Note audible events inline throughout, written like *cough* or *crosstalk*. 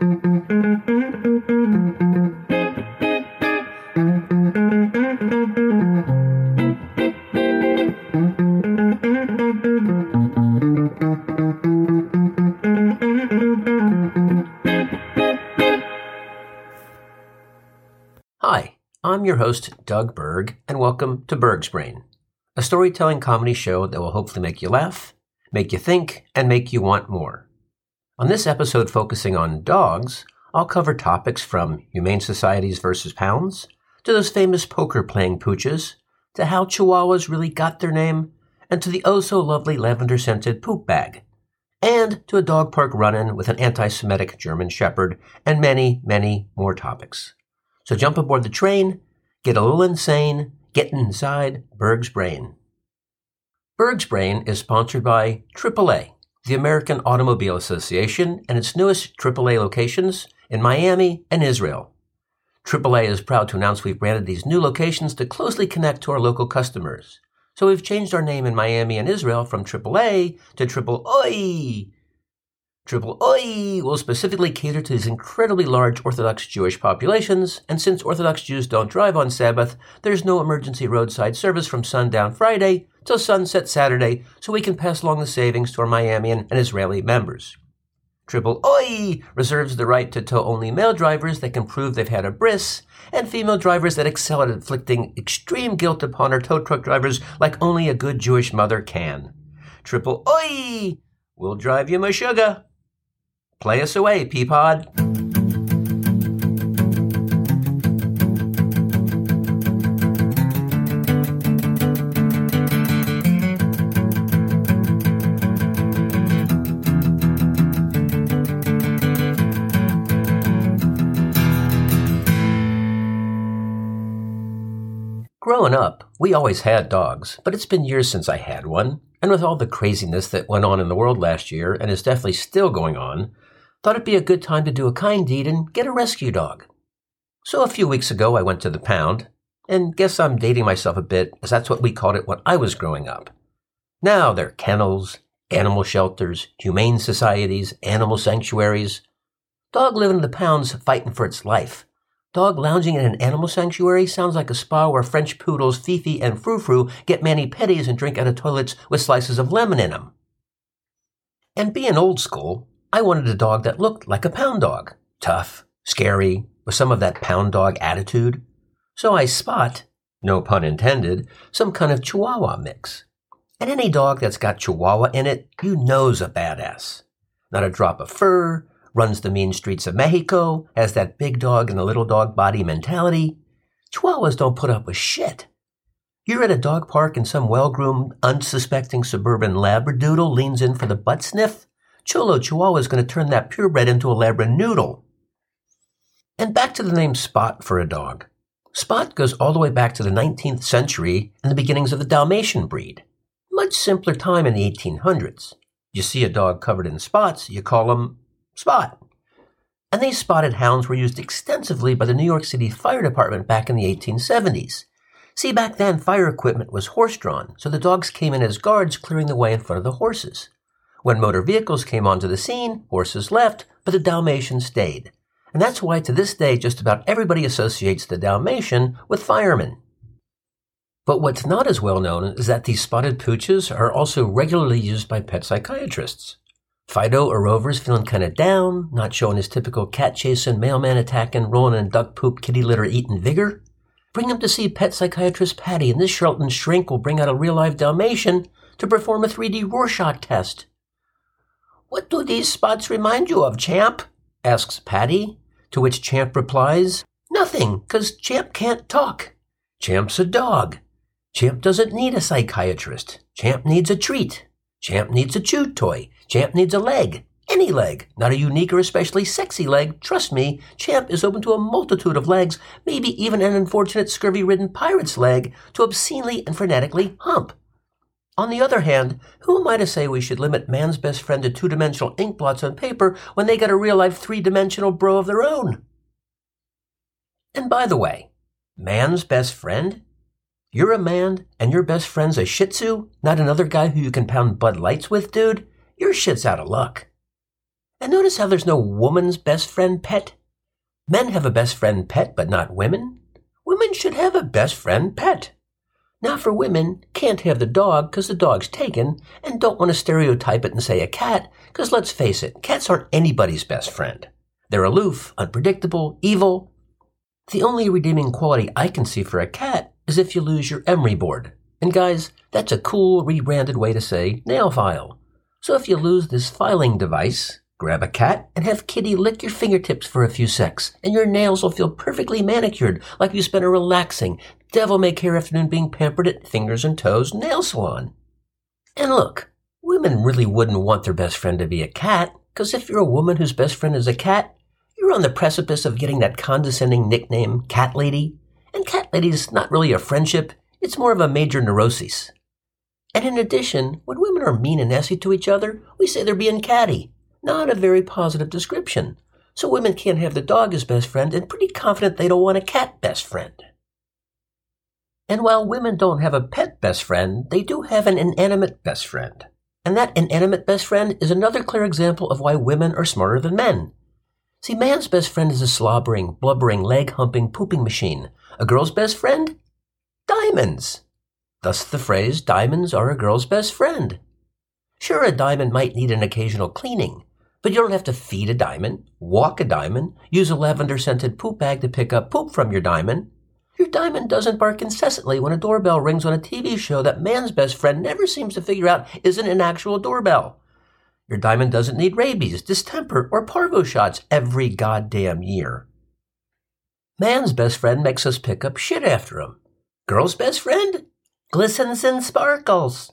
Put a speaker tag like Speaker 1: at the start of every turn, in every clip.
Speaker 1: Hi, I'm your host, Doug Berg, and welcome to Berg's Brain, a storytelling comedy show that will hopefully make you laugh, make you think, and make you want more. On this episode focusing on dogs, I'll cover topics from humane societies versus pounds, to those famous poker playing pooches, to how chihuahuas really got their name, and to the oh so lovely lavender scented poop bag, and to a dog park run in with an anti Semitic German Shepherd, and many, many more topics. So jump aboard the train, get a little insane, get inside Berg's Brain. Berg's Brain is sponsored by AAA, the American Automobile Association, and its newest AAA locations in Miami and Israel. AAA is proud to announce we've branded these new locations to closely connect to our local customers. So we've changed our name in Miami and Israel from AAA to Triple Oi. Triple Oi will specifically cater to these incredibly large Orthodox Jewish populations, and since Orthodox Jews don't drive on Sabbath, there's no emergency roadside service from sundown Friday till sunset Saturday, so we can pass along the savings to our Miamian and Israeli members. Triple Oi reserves the right to tow only male drivers that can prove they've had a bris, and female drivers that excel at inflicting extreme guilt upon our tow truck drivers like only a good Jewish mother can. Triple Oi will drive you mashuga. Play us away, Peapod. Growing up, we always had dogs, but it's been years since I had one. And with all the craziness that went on in the world last year, and is definitely still going on, thought it'd be a good time to do a kind deed and get a rescue dog. So a few weeks ago, I went to the pound, and guess I'm dating myself a bit, as that's what we called it when I was growing up. Now there are kennels, animal shelters, humane societies, animal sanctuaries. Dog living in the pound's fighting for its life. Dog lounging in an animal sanctuary sounds like a spa where French poodles Fifi and Frou Frou get mani pedis and drink out of toilets with slices of lemon in them. And being old school, I wanted a dog that looked like a pound dog. Tough, scary, with some of that pound dog attitude. So I spot, no pun intended, some kind of chihuahua mix. And any dog that's got chihuahua in it, you know's a badass. Not a drop of fur, runs the mean streets of Mexico, has that big dog and the little dog body mentality. Chihuahuas don't put up with shit. You're at a dog park and some well-groomed, unsuspecting suburban labradoodle leans in for the butt sniff. Cholo Chihuahua is going to turn that purebred into a labradoodle. And back to the name Spot for a dog. Spot goes all the way back to the 19th century and the beginnings of the Dalmatian breed. Much simpler time in the 1800s. You see a dog covered in spots, you call him Spot. And these spotted hounds were used extensively by the New York City Fire Department back in the 1870s. See, back then, fire equipment was horse drawn, so the dogs came in as guards clearing the way in front of the horses. When motor vehicles came onto the scene, horses left, but the Dalmatian stayed. And that's why to this day just about everybody associates the Dalmatian with firemen. But what's not as well known is that these spotted pooches are also regularly used by pet psychiatrists. Fido or Rover's feeling kind of down, not showing his typical cat chasing, mailman attacking, rolling in duck poop, kitty litter eating vigor. Bring him to see pet psychiatrist Patty, and this Charlton shrink will bring out a real live Dalmatian to perform a 3D Rorschach test. What do these spots remind you of, Champ? asks Patty, to which Champ replies, Nothing, 'cause Champ can't talk. Champ's a dog. Champ doesn't need a psychiatrist. Champ needs a treat. Champ needs a chew toy. Champ needs a leg. Any leg, not a unique or especially sexy leg. Trust me, Champ is open to a multitude of legs, maybe even an unfortunate scurvy ridden pirate's leg to obscenely and frenetically hump. On the other hand, who am I to say we should limit man's best friend to two dimensional ink blots on paper when they got a real life three dimensional bro of their own? And by the way, man's best friend? You're a man and your best friend's a shih tzu, not another guy who you can pound Bud Lights with, dude? Your shit's out of luck. And notice how there's no woman's best friend pet? Men have a best friend pet, but not women. Women should have a best friend pet. Now, for women, can't have the dog because the dog's taken, and don't want to stereotype it and say a cat, because let's face it, cats aren't anybody's best friend. They're aloof, unpredictable, evil. The only redeeming quality I can see for a cat is if you lose your emery board. And guys, that's a cool rebranded way to say nail file. So if you lose this filing device, grab a cat and have Kitty lick your fingertips for a few secs, and your nails will feel perfectly manicured like you spent a relaxing, devil may care afternoon being pampered at Fingers and Toes Nail Salon. And look, women really wouldn't want their best friend to be a cat, because if you're a woman whose best friend is a cat, you're on the precipice of getting that condescending nickname, Cat Lady. Cat Lady's not really a friendship, it's more of a major neurosis. And in addition, when women are mean and nasty to each other, we say they're being catty. Not a very positive description. So women can't have the dog as best friend and pretty confident they don't want a cat best friend. And while women don't have a pet best friend, they do have an inanimate best friend. And that inanimate best friend is another clear example of why women are smarter than men. See, man's best friend is a slobbering, blubbering, leg humping pooping machine. A girl's best friend? Diamonds. Thus the phrase, diamonds are a girl's best friend. Sure, a diamond might need an occasional cleaning, but you don't have to feed a diamond, walk a diamond, use a lavender scented poop bag to pick up poop from your diamond. Your diamond doesn't bark incessantly when a doorbell rings on a TV show that man's best friend never seems to figure out isn't an actual doorbell. Your diamond doesn't need rabies, distemper, or parvo shots every goddamn year. Man's best friend makes us pick up shit after him. Girl's best friend? glistens and sparkles.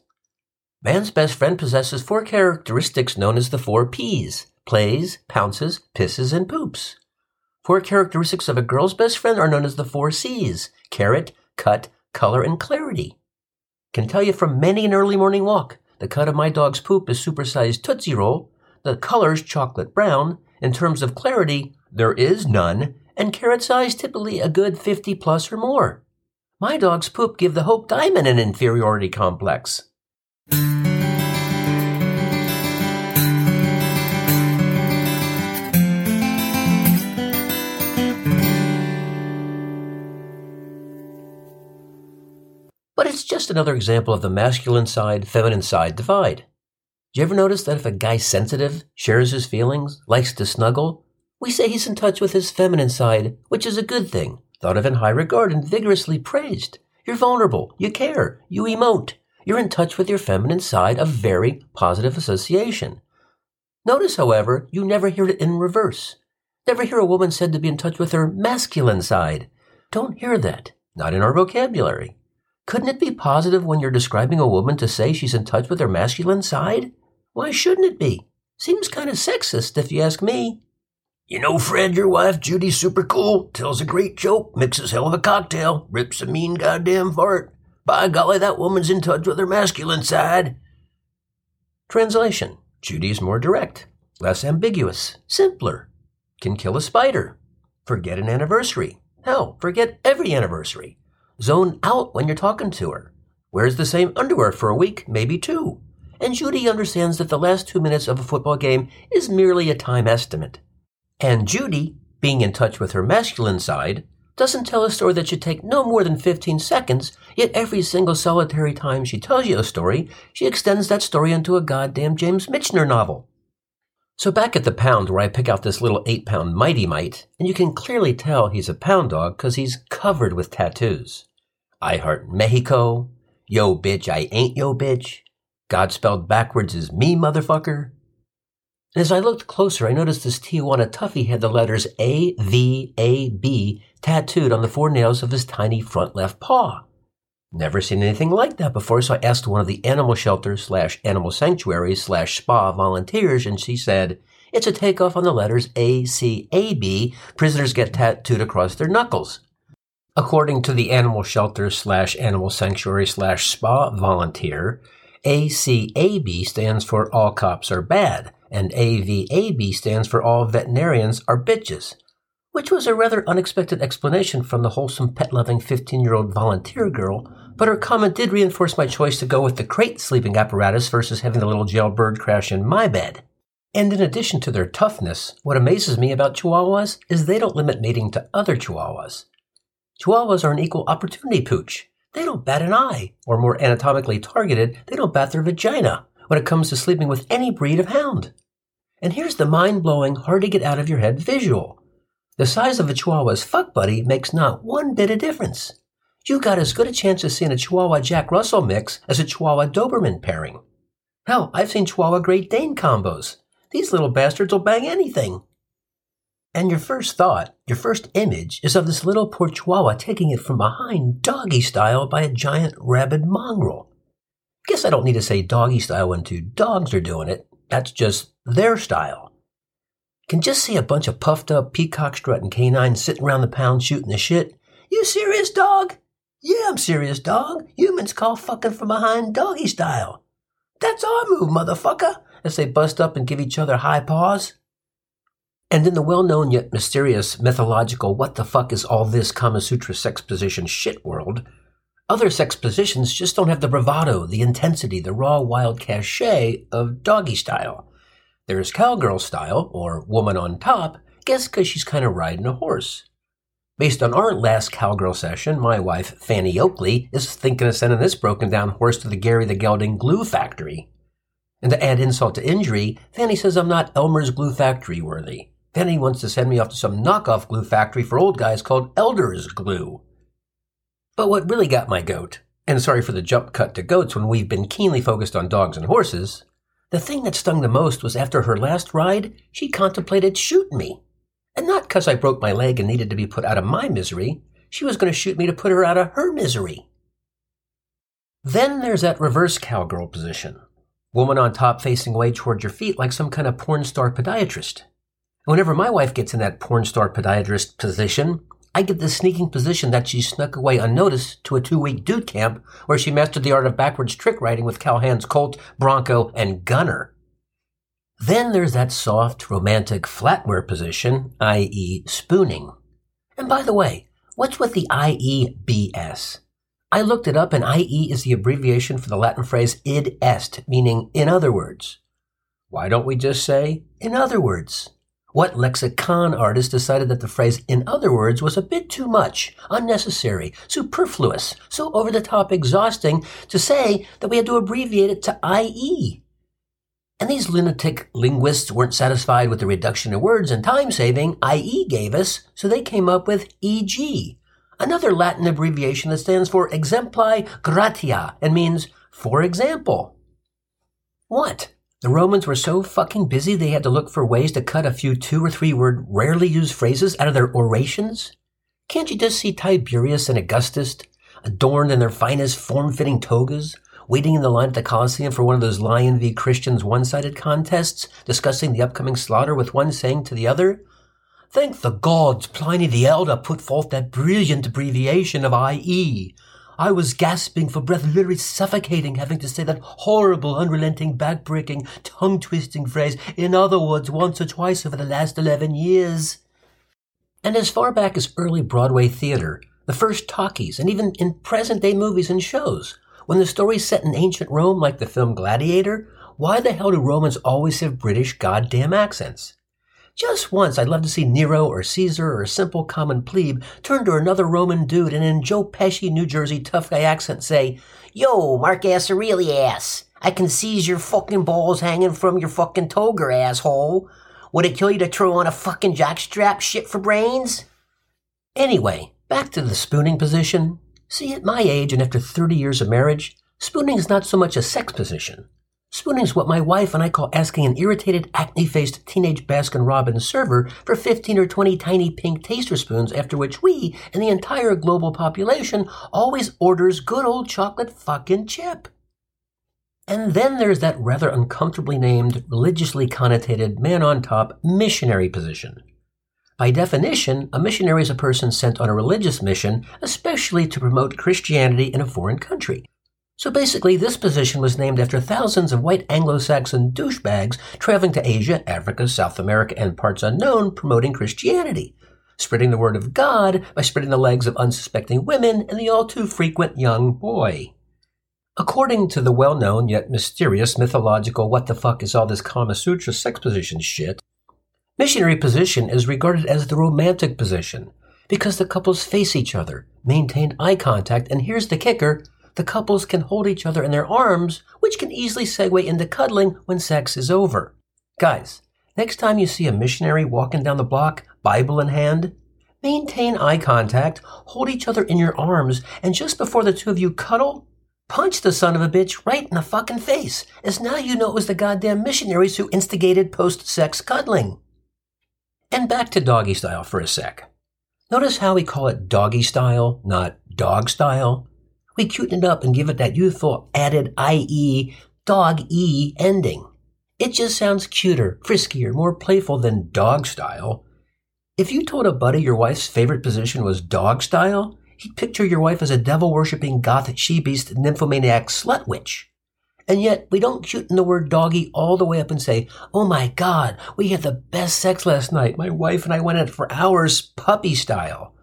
Speaker 1: Man's best friend possesses four characteristics known as the four P's plays, pounces, pisses, and poops. Four characteristics of a girl's best friend are known as the four C's carat, cut, color, and clarity. Can tell you from many an early morning walk, the cut of my dog's poop is supersized Tootsie Roll, the color's chocolate brown, in terms of clarity, there is none, and carat size typically a good 50 plus or more. My dog's poop give the Hope Diamond an inferiority complex. But it's just another example of the masculine side, feminine side divide. Do you ever notice that if a guy's sensitive, shares his feelings, likes to snuggle, we say he's in touch with his feminine side, which is a good thing thought of in high regard and vigorously praised. You're vulnerable. You care. You emote. You're in touch with your feminine side, a very positive association. Notice, however, you never hear it in reverse. Never hear a woman said to be in touch with her masculine side. Don't hear that. Not in our vocabulary. Couldn't it be positive when you're describing a woman to say she's in touch with her masculine side? Why shouldn't it be? Seems kind of sexist if you ask me. You know, Fred, your wife, Judy's super cool, tells a great joke, mixes hell of a cocktail, rips a mean goddamn fart. By golly, that woman's in touch with her masculine side. Translation Judy's more direct, less ambiguous, simpler. Can kill a spider. Forget an anniversary. Hell, forget every anniversary. Zone out when you're talking to her. Wears the same underwear for a week, maybe two. And Judy understands that the last two minutes of a football game is merely a time estimate. And Judy, being in touch with her masculine side, doesn't tell a story that should take no more than 15 seconds, yet every single solitary time she tells you a story, she extends that story into a goddamn James Michener novel. So back at the pound where I pick out this little 8 pound Mighty Mite, and you can clearly tell he's a pound dog because he's covered with tattoos. I heart Mexico, yo bitch, I ain't yo bitch, God spelled backwards is me motherfucker, and as I looked closer, I noticed this Tijuana toughie had the letters A, V, A, B tattooed on the four nails of his tiny front left paw. Never seen anything like that before, so I asked one of the animal shelter slash animal sanctuary slash spa volunteers, and she said, it's a takeoff on the letters A, C, A, B. Prisoners get tattooed across their knuckles. According to the animal shelter slash animal sanctuary slash spa volunteer, ACAB stands for All Cops Are Bad and AVAB stands for All Veterinarians Are Bitches, which was a rather unexpected explanation from the wholesome pet loving 15 year old volunteer girl, but her comment did reinforce my choice to go with the crate sleeping apparatus versus having the little jailbird crash in my bed. And in addition to their toughness, what amazes me about Chihuahuas is they don't limit mating to other Chihuahuas. Chihuahuas are an equal opportunity pooch. They don't bat an eye, or more anatomically targeted, they don't bat their vagina when it comes to sleeping with any breed of hound. And here's the mind blowing, hard to get out of your head visual. The size of a Chihuahua's fuck buddy makes not one bit of difference. You got as good a chance of seeing a Chihuahua Jack Russell mix as a Chihuahua Doberman pairing. Hell, I've seen Chihuahua Great Dane combos. These little bastards will bang anything. And your first thought, your first image, is of this little poor Chihuahua taking it from behind doggy style by a giant rabid mongrel. Guess I don't need to say doggy style when two dogs are doing it. That's just their style. Can just see a bunch of puffed up peacock strutting canines sitting around the pound shooting the shit. You serious, dog? Yeah, I'm serious, dog. Humans call fucking from behind doggy style. That's our move, motherfucker, as they bust up and give each other high paws. And in the well known yet mysterious mythological what the fuck is all this Kama Sutra sex position shit world, other sex positions just don't have the bravado, the intensity, the raw wild cachet of doggy style. There's cowgirl style, or woman on top, guess because she's kind of riding a horse. Based on our last cowgirl session, my wife, Fanny Oakley, is thinking of sending this broken down horse to the Gary the Gelding glue factory. And to add insult to injury, Fanny says I'm not Elmer's glue factory worthy. Fanny wants to send me off to some knockoff glue factory for old guys called Elder's Glue. But what really got my goat, and sorry for the jump cut to goats when we've been keenly focused on dogs and horses, the thing that stung the most was after her last ride, she contemplated shooting me. And not because I broke my leg and needed to be put out of my misery, she was going to shoot me to put her out of her misery. Then there's that reverse cowgirl position. Woman on top facing away towards your feet like some kind of porn star podiatrist. Whenever my wife gets in that porn star podiatrist position, I get the sneaking position that she snuck away unnoticed to a two week dude camp where she mastered the art of backwards trick riding with Calhan's Colt, Bronco, and Gunner. Then there's that soft, romantic flatware position, i.e., spooning. And by the way, what's with the IEBS? I looked it up, and IE is the abbreviation for the Latin phrase id est, meaning in other words. Why don't we just say in other words? What lexicon artist decided that the phrase in other words was a bit too much, unnecessary, superfluous, so over the top exhausting to say that we had to abbreviate it to IE? And these lunatic linguists weren't satisfied with the reduction of words and time saving IE gave us, so they came up with EG, another Latin abbreviation that stands for exempli gratia and means for example. What? The Romans were so fucking busy they had to look for ways to cut a few two or three word, rarely used phrases out of their orations? Can't you just see Tiberius and Augustus, adorned in their finest form fitting togas, waiting in the line at the Colosseum for one of those Lion v. Christians one sided contests, discussing the upcoming slaughter with one saying to the other, Thank the gods Pliny the Elder put forth that brilliant abbreviation of IE, I was gasping for breath, literally suffocating, having to say that horrible, unrelenting, backbreaking, tongue twisting phrase, in other words, once or twice over the last 11 years. And as far back as early Broadway theater, the first talkies, and even in present day movies and shows, when the story's set in ancient Rome like the film Gladiator, why the hell do Romans always have British goddamn accents? Just once, I'd love to see Nero or Caesar or a simple common plebe turn to another Roman dude and in Joe Pesci, New Jersey tough guy accent say, Yo, Mark Marcus Aurelius, I can seize your fucking balls hanging from your fucking toga, asshole. Would it kill you to throw on a fucking jockstrap shit for brains? Anyway, back to the spooning position. See, at my age and after 30 years of marriage, spooning is not so much a sex position. Spooning is what my wife and I call asking an irritated, acne-faced teenage Baskin Robbins server for 15 or 20 tiny pink taster spoons, after which we and the entire global population always orders good old chocolate fucking chip. And then there's that rather uncomfortably named, religiously connotated man on top missionary position. By definition, a missionary is a person sent on a religious mission, especially to promote Christianity in a foreign country. So basically, this position was named after thousands of white Anglo-Saxon douchebags traveling to Asia, Africa, South America, and parts unknown promoting Christianity, spreading the word of God by spreading the legs of unsuspecting women and the all too frequent young boy. According to the well known yet mysterious mythological what the fuck is all this Kama Sutra sex position shit, missionary position is regarded as the romantic position because the couples face each other, maintain eye contact, and here's the kicker the couples can hold each other in their arms, which can easily segue into cuddling when sex is over. Guys, next time you see a missionary walking down the block, Bible in hand, maintain eye contact, hold each other in your arms, and just before the two of you cuddle, punch the son of a bitch right in the fucking face, as now you know it was the goddamn missionaries who instigated post sex cuddling. And back to doggy style for a sec. Notice how we call it doggy style, not dog style? We cuten it up and give it that youthful added IE, dog E ending. It just sounds cuter, friskier, more playful than dog style. If you told a buddy your wife's favorite position was dog style, he'd picture your wife as a devil worshipping goth she beast nymphomaniac slut witch. And yet, we don't cuten the word doggy all the way up and say, Oh my God, we had the best sex last night. My wife and I went at it for hours, puppy style.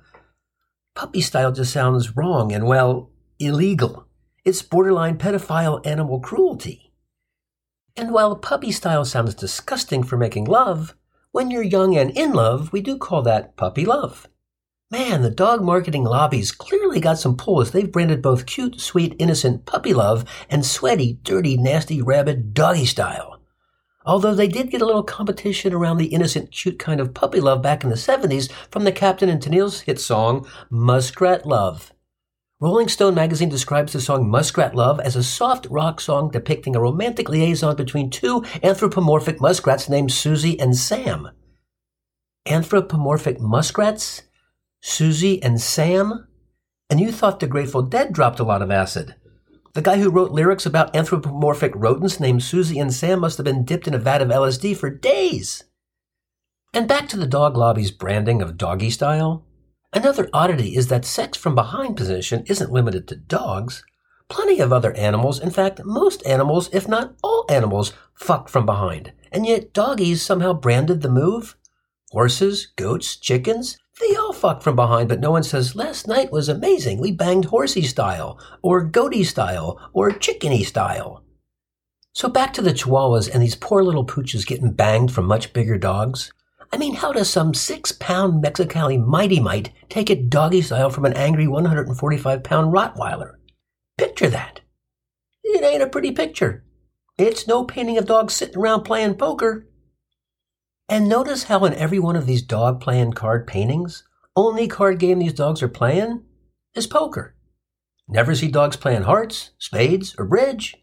Speaker 1: Puppy style just sounds wrong and, well, illegal. It's borderline pedophile animal cruelty. And while puppy style sounds disgusting for making love, when you're young and in love, we do call that puppy love. Man, the dog marketing lobbies clearly got some pull as they've branded both cute, sweet, innocent puppy love and sweaty, dirty, nasty, rabid doggy style. Although they did get a little competition around the innocent, cute kind of puppy love back in the 70s from the Captain and Tennille's hit song, Muskrat Love. Rolling Stone magazine describes the song Muskrat Love as a soft rock song depicting a romantic liaison between two anthropomorphic muskrats named Susie and Sam. Anthropomorphic muskrats? Susie and Sam? And you thought the Grateful Dead dropped a lot of acid. The guy who wrote lyrics about anthropomorphic rodents named Susie and Sam must have been dipped in a vat of LSD for days. And back to the dog lobby's branding of doggy style. Another oddity is that sex from behind position isn't limited to dogs. Plenty of other animals, in fact, most animals, if not all animals, fuck from behind. And yet doggies somehow branded the move. Horses, goats, chickens, they all fuck from behind, but no one says, last night was amazing. We banged horsey style, or goaty style, or chickeny style. So back to the chihuahuas and these poor little pooches getting banged from much bigger dogs. I mean, how does some six pound Mexicali mighty might take it doggy style from an angry 145 pound Rottweiler? Picture that. It ain't a pretty picture. It's no painting of dogs sitting around playing poker. And notice how in every one of these dog playing card paintings, only card game these dogs are playing is poker. Never see dogs playing hearts, spades, or bridge.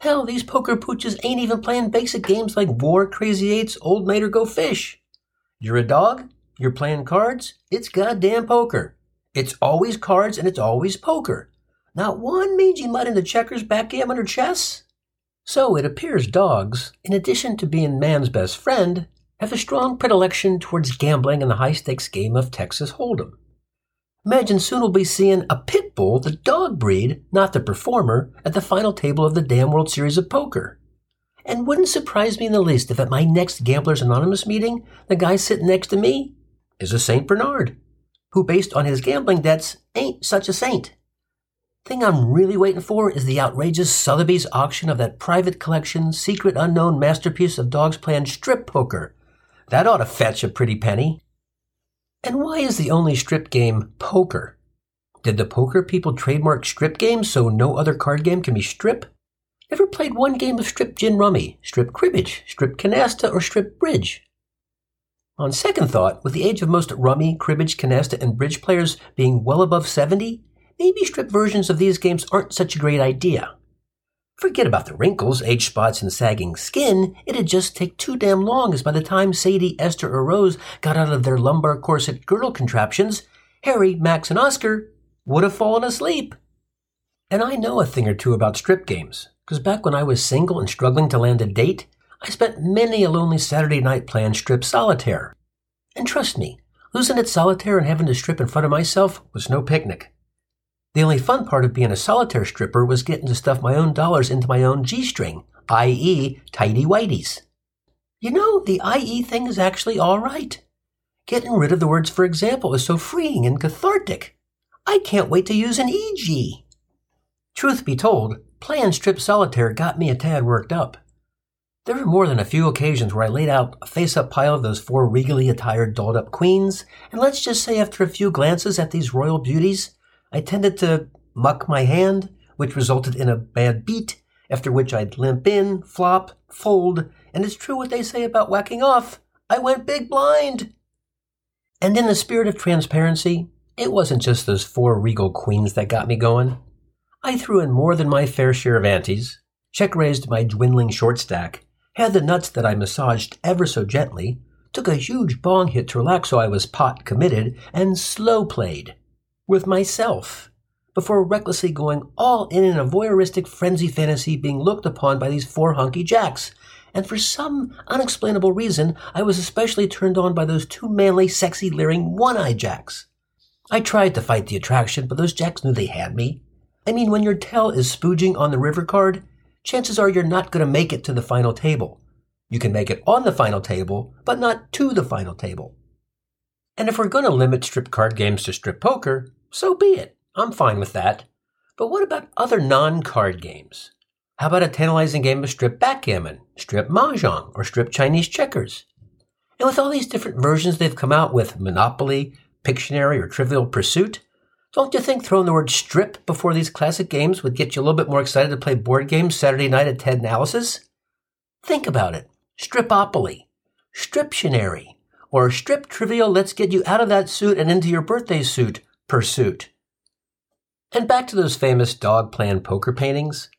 Speaker 1: Hell, these poker pooches ain't even playing basic games like War, Crazy Eights, Old Maid, or Go Fish. You're a dog? You're playing cards? It's goddamn poker. It's always cards and it's always poker. Not one mangy mutt in the checkers, backgammon, or chess. So it appears dogs, in addition to being man's best friend, have a strong predilection towards gambling in the high stakes game of Texas Hold'em. Imagine soon we'll be seeing a pit bull, the dog breed, not the performer, at the final table of the damn World Series of Poker. And wouldn't surprise me in the least if at my next Gamblers Anonymous meeting, the guy sitting next to me is a St. Bernard, who, based on his gambling debts, ain't such a saint. Thing I'm really waiting for is the outrageous Sotheby's auction of that private collection, secret unknown masterpiece of dogs playing strip poker. That ought to fetch a pretty penny. And why is the only strip game poker? Did the poker people trademark strip games so no other card game can be strip? Ever played one game of strip gin rummy, strip cribbage, strip canasta, or strip bridge? On second thought, with the age of most rummy, cribbage, canasta, and bridge players being well above 70, maybe strip versions of these games aren't such a great idea. Forget about the wrinkles, age spots, and sagging skin. It'd just take too damn long, as by the time Sadie, Esther, or Rose got out of their lumbar corset girdle contraptions, Harry, Max, and Oscar would have fallen asleep. And I know a thing or two about strip games. Because back when I was single and struggling to land a date, I spent many a lonely Saturday night playing strip solitaire. And trust me, losing at solitaire and having to strip in front of myself was no picnic. The only fun part of being a solitaire stripper was getting to stuff my own dollars into my own G string, i.e., tidy whities. You know, the IE thing is actually alright. Getting rid of the words for example is so freeing and cathartic. I can't wait to use an EG. Truth be told, playing strip solitaire got me a tad worked up. There were more than a few occasions where I laid out a face up pile of those four regally attired, dolled up queens, and let's just say after a few glances at these royal beauties, I tended to muck my hand, which resulted in a bad beat, after which I'd limp in, flop, fold, and it's true what they say about whacking off. I went big blind. And in the spirit of transparency, it wasn't just those four regal queens that got me going. I threw in more than my fair share of antes, check raised my dwindling short stack, had the nuts that I massaged ever so gently, took a huge bong hit to relax so I was pot committed, and slow played with myself before recklessly going all in in a voyeuristic frenzy fantasy being looked upon by these four hunky jacks. And for some unexplainable reason, I was especially turned on by those two manly, sexy, leering one-eyed jacks. I tried to fight the attraction, but those jacks knew they had me. I mean, when your tail is spooging on the river card, chances are you're not going to make it to the final table. You can make it on the final table, but not to the final table. And if we're going to limit strip card games to strip poker, so be it. I'm fine with that. But what about other non card games? How about a tantalizing game of strip backgammon, strip mahjong, or strip Chinese checkers? And with all these different versions they've come out with Monopoly, Pictionary, or Trivial Pursuit, don't you think throwing the word strip before these classic games would get you a little bit more excited to play board games Saturday night at TED Analysis? Think about it. Stripopoly, Striptionary, or Strip Trivial Let's Get You Out of That Suit and Into Your Birthday Suit Pursuit. And back to those famous dog playing poker paintings.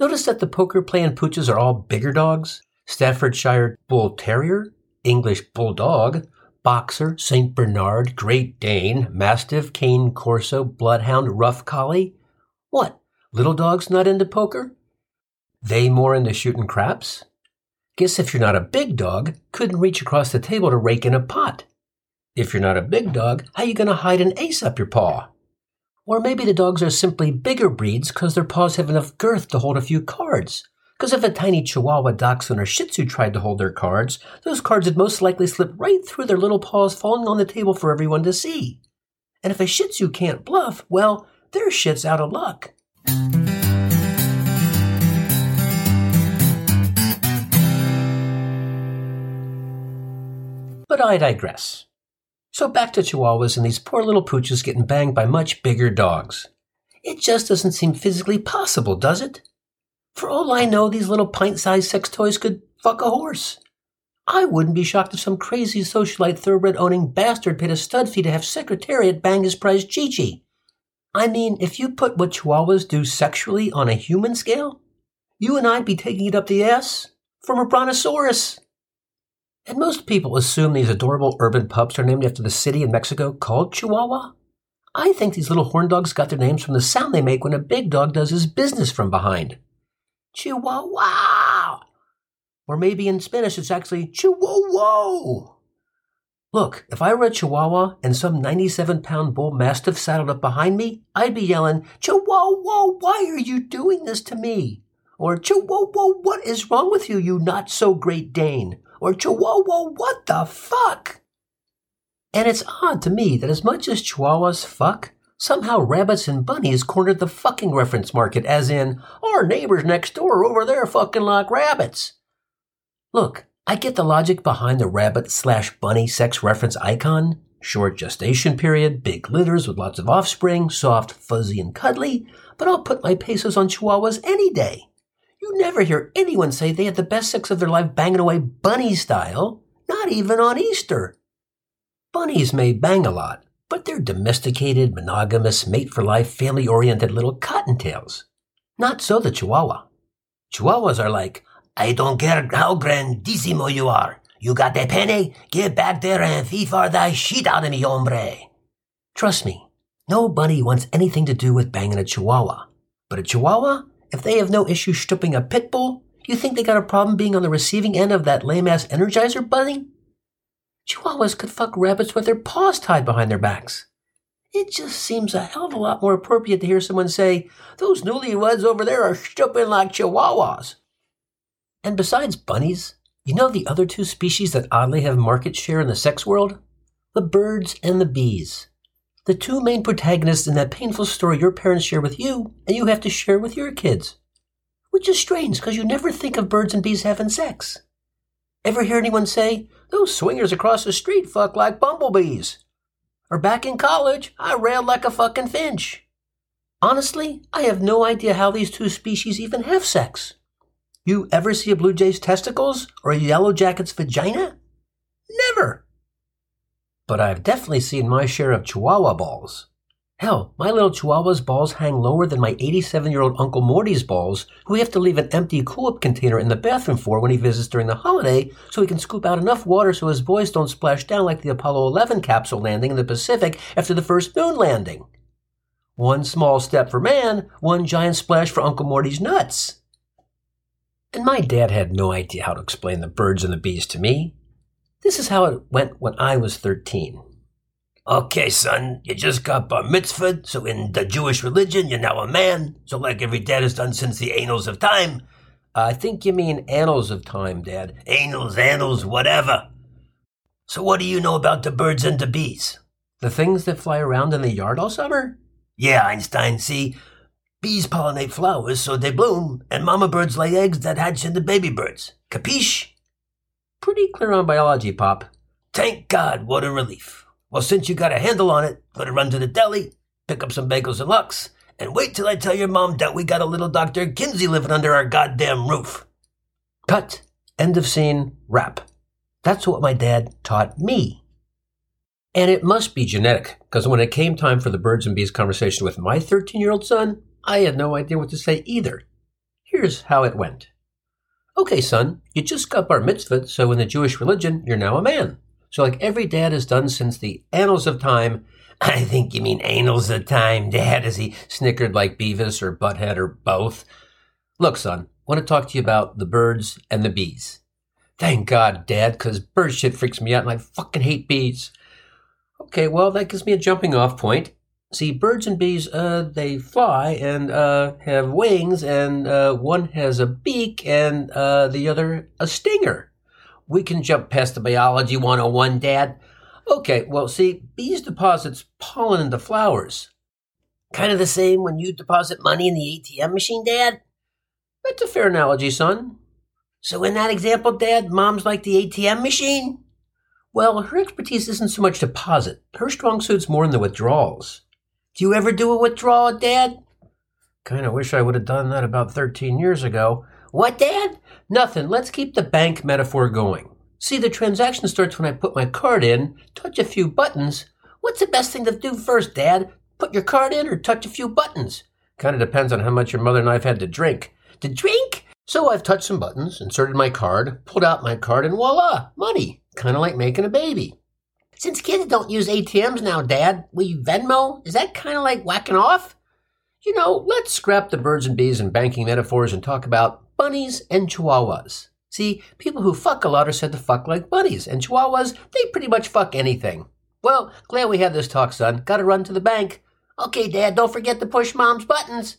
Speaker 1: Notice that the poker playing pooches are all bigger dogs. Staffordshire Bull Terrier, English Bulldog, Boxer, St. Bernard, Great Dane, Mastiff, Cane Corso, Bloodhound, Rough Collie. What? Little dogs not into poker? They more into shooting craps? Guess if you're not a big dog, couldn't reach across the table to rake in a pot. If you're not a big dog, how you gonna hide an ace up your paw? Or maybe the dogs are simply bigger breeds because their paws have enough girth to hold a few cards. Because if a tiny Chihuahua, Dachshund, or Shih Tzu tried to hold their cards, those cards would most likely slip right through their little paws, falling on the table for everyone to see. And if a Shih Tzu can't bluff, well, their shit's out of luck. But I digress. So back to Chihuahuas and these poor little pooches getting banged by much bigger dogs. It just doesn't seem physically possible, does it? For all I know, these little pint-sized sex toys could fuck a horse. I wouldn't be shocked if some crazy socialite thoroughbred owning bastard paid a stud fee to have Secretariat bang his prize Chi-Chi. I mean, if you put what chihuahuas do sexually on a human scale, you and I'd be taking it up the ass from a brontosaurus. And most people assume these adorable urban pups are named after the city in Mexico called Chihuahua. I think these little horn dogs got their names from the sound they make when a big dog does his business from behind. Chihuahua. Or maybe in Spanish it's actually Chihuahua. Look, if I were a Chihuahua and some 97 pound bull mastiff saddled up behind me, I'd be yelling, Chihuahua, why are you doing this to me? Or Chihuahua, what is wrong with you, you not so great Dane? Or Chihuahua, what the fuck? And it's odd to me that as much as Chihuahuas fuck, Somehow rabbits and bunnies cornered the fucking reference market, as in, our neighbors next door over there fucking like rabbits. Look, I get the logic behind the rabbit slash bunny sex reference icon. Short gestation period, big litters with lots of offspring, soft, fuzzy, and cuddly, but I'll put my pesos on chihuahuas any day. You never hear anyone say they had the best sex of their life banging away bunny style, not even on Easter. Bunnies may bang a lot, but they're domesticated, monogamous, mate for life, family oriented little cottontails. Not so the Chihuahua. Chihuahuas are like, I don't care how grandissimo you are. You got the penny? Get back there and FIFA thy shit out of me, hombre. Trust me, nobody wants anything to do with banging a Chihuahua. But a Chihuahua, if they have no issue stripping a pit bull, you think they got a problem being on the receiving end of that lame ass energizer bunny? Chihuahuas could fuck rabbits with their paws tied behind their backs. It just seems a hell of a lot more appropriate to hear someone say, Those newlyweds over there are stupid like chihuahuas. And besides bunnies, you know the other two species that oddly have market share in the sex world? The birds and the bees. The two main protagonists in that painful story your parents share with you, and you have to share with your kids. Which is strange, because you never think of birds and bees having sex. Ever hear anyone say, those swingers across the street fuck like bumblebees? Or back in college, I railed like a fucking finch. Honestly, I have no idea how these two species even have sex. You ever see a blue jay's testicles or a yellow jacket's vagina? Never. But I've definitely seen my share of chihuahua balls. Hell, my little chihuahua's balls hang lower than my 87 year old Uncle Morty's balls, who we have to leave an empty Cool Whip container in the bathroom for when he visits during the holiday so he can scoop out enough water so his boys don't splash down like the Apollo 11 capsule landing in the Pacific after the first moon landing. One small step for man, one giant splash for Uncle Morty's nuts. And my dad had no idea how to explain the birds and the bees to me. This is how it went when I was 13. Okay, son, you just got bar mitzvah, so in the Jewish religion, you're now a man. So, like every dad has done since the annals of time. I think you mean annals of time, Dad. Annals, annals, whatever. So, what do you know about the birds and the bees? The things that fly around in the yard all summer? Yeah, Einstein, see, bees pollinate flowers so they bloom, and mama birds lay eggs that hatch into baby birds. Capiche? Pretty clear on biology, Pop. Thank God, what a relief. Well, since you got a handle on it, let her run to the deli, pick up some bagels and lox, and wait till I tell your mom that we got a little Dr. Kinsey living under our goddamn roof. Cut. End of scene. Wrap. That's what my dad taught me. And it must be genetic, because when it came time for the birds and bees conversation with my 13 year old son, I had no idea what to say either. Here's how it went. Okay, son, you just got bar mitzvah, so in the Jewish religion, you're now a man. So, like every dad has done since the annals of time, *laughs* I think you mean annals of time, *laughs* Dad, as he snickered like Beavis or Butthead or both. Look, son, I want to talk to you about the birds and the bees. Thank God, Dad, because bird shit freaks me out and I fucking hate bees. Okay, well, that gives me a jumping off point. See, birds and bees, uh, they fly and, uh, have wings, and, uh, one has a beak and, uh, the other a stinger. We can jump past the biology 101, Dad. Okay, well, see, bees deposits pollen into flowers. Kind of the same when you deposit money in the ATM machine, Dad? That's a fair analogy, son. So in that example, Dad, mom's like the ATM machine? Well, her expertise isn't so much deposit. Her strong suit's more in the withdrawals. Do you ever do a withdrawal, Dad? Kinda wish I would have done that about 13 years ago. What, Dad? Nothing. Let's keep the bank metaphor going. See, the transaction starts when I put my card in, touch a few buttons. What's the best thing to do first, Dad? Put your card in or touch a few buttons? Kinda depends on how much your mother and I've had to drink. To drink? So I've touched some buttons, inserted my card, pulled out my card, and voila, money. Kinda like making a baby. Since kids don't use ATMs now, Dad, we Venmo? Is that kinda like whacking off? You know, let's scrap the birds and bees and banking metaphors and talk about bunnies and chihuahuas. See, people who fuck a lot are said to fuck like bunnies, and chihuahuas, they pretty much fuck anything. Well, glad we had this talk, son. Gotta run to the bank. Okay, Dad, don't forget to push Mom's buttons.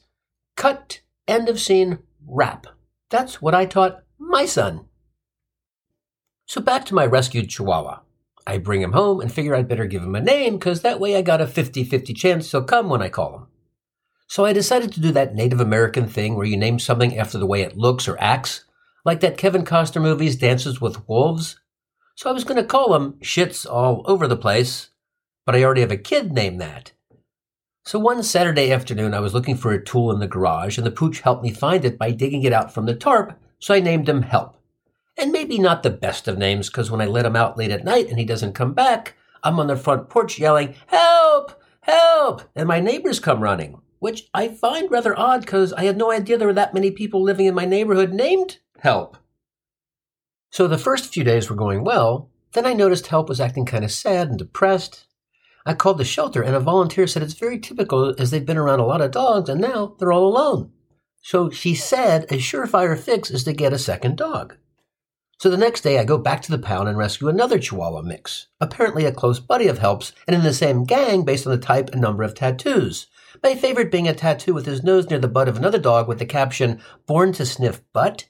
Speaker 1: Cut. End of scene. Wrap. That's what I taught my son. So back to my rescued chihuahua. I bring him home and figure I'd better give him a name, because that way I got a 50 50 chance he'll come when I call him. So I decided to do that Native American thing where you name something after the way it looks or acts, like that Kevin Costner movie's Dances with Wolves. So I was going to call him Shits All Over the Place, but I already have a kid named that. So one Saturday afternoon, I was looking for a tool in the garage, and the pooch helped me find it by digging it out from the tarp, so I named him Help. And maybe not the best of names, because when I let him out late at night and he doesn't come back, I'm on the front porch yelling, Help! Help! And my neighbors come running which I find rather odd because I had no idea there were that many people living in my neighborhood named Help. So the first few days were going well, then I noticed Help was acting kind of sad and depressed. I called the shelter, and a volunteer said it's very typical as they've been around a lot of dogs and now they're all alone. So she said a surefire fix is to get a second dog. So the next day, I go back to the pound and rescue another Chihuahua mix, apparently a close buddy of Help's and in the same gang based on the type and number of tattoos, my favorite being a tattoo with his nose near the butt of another dog with the caption, Born to Sniff Butt.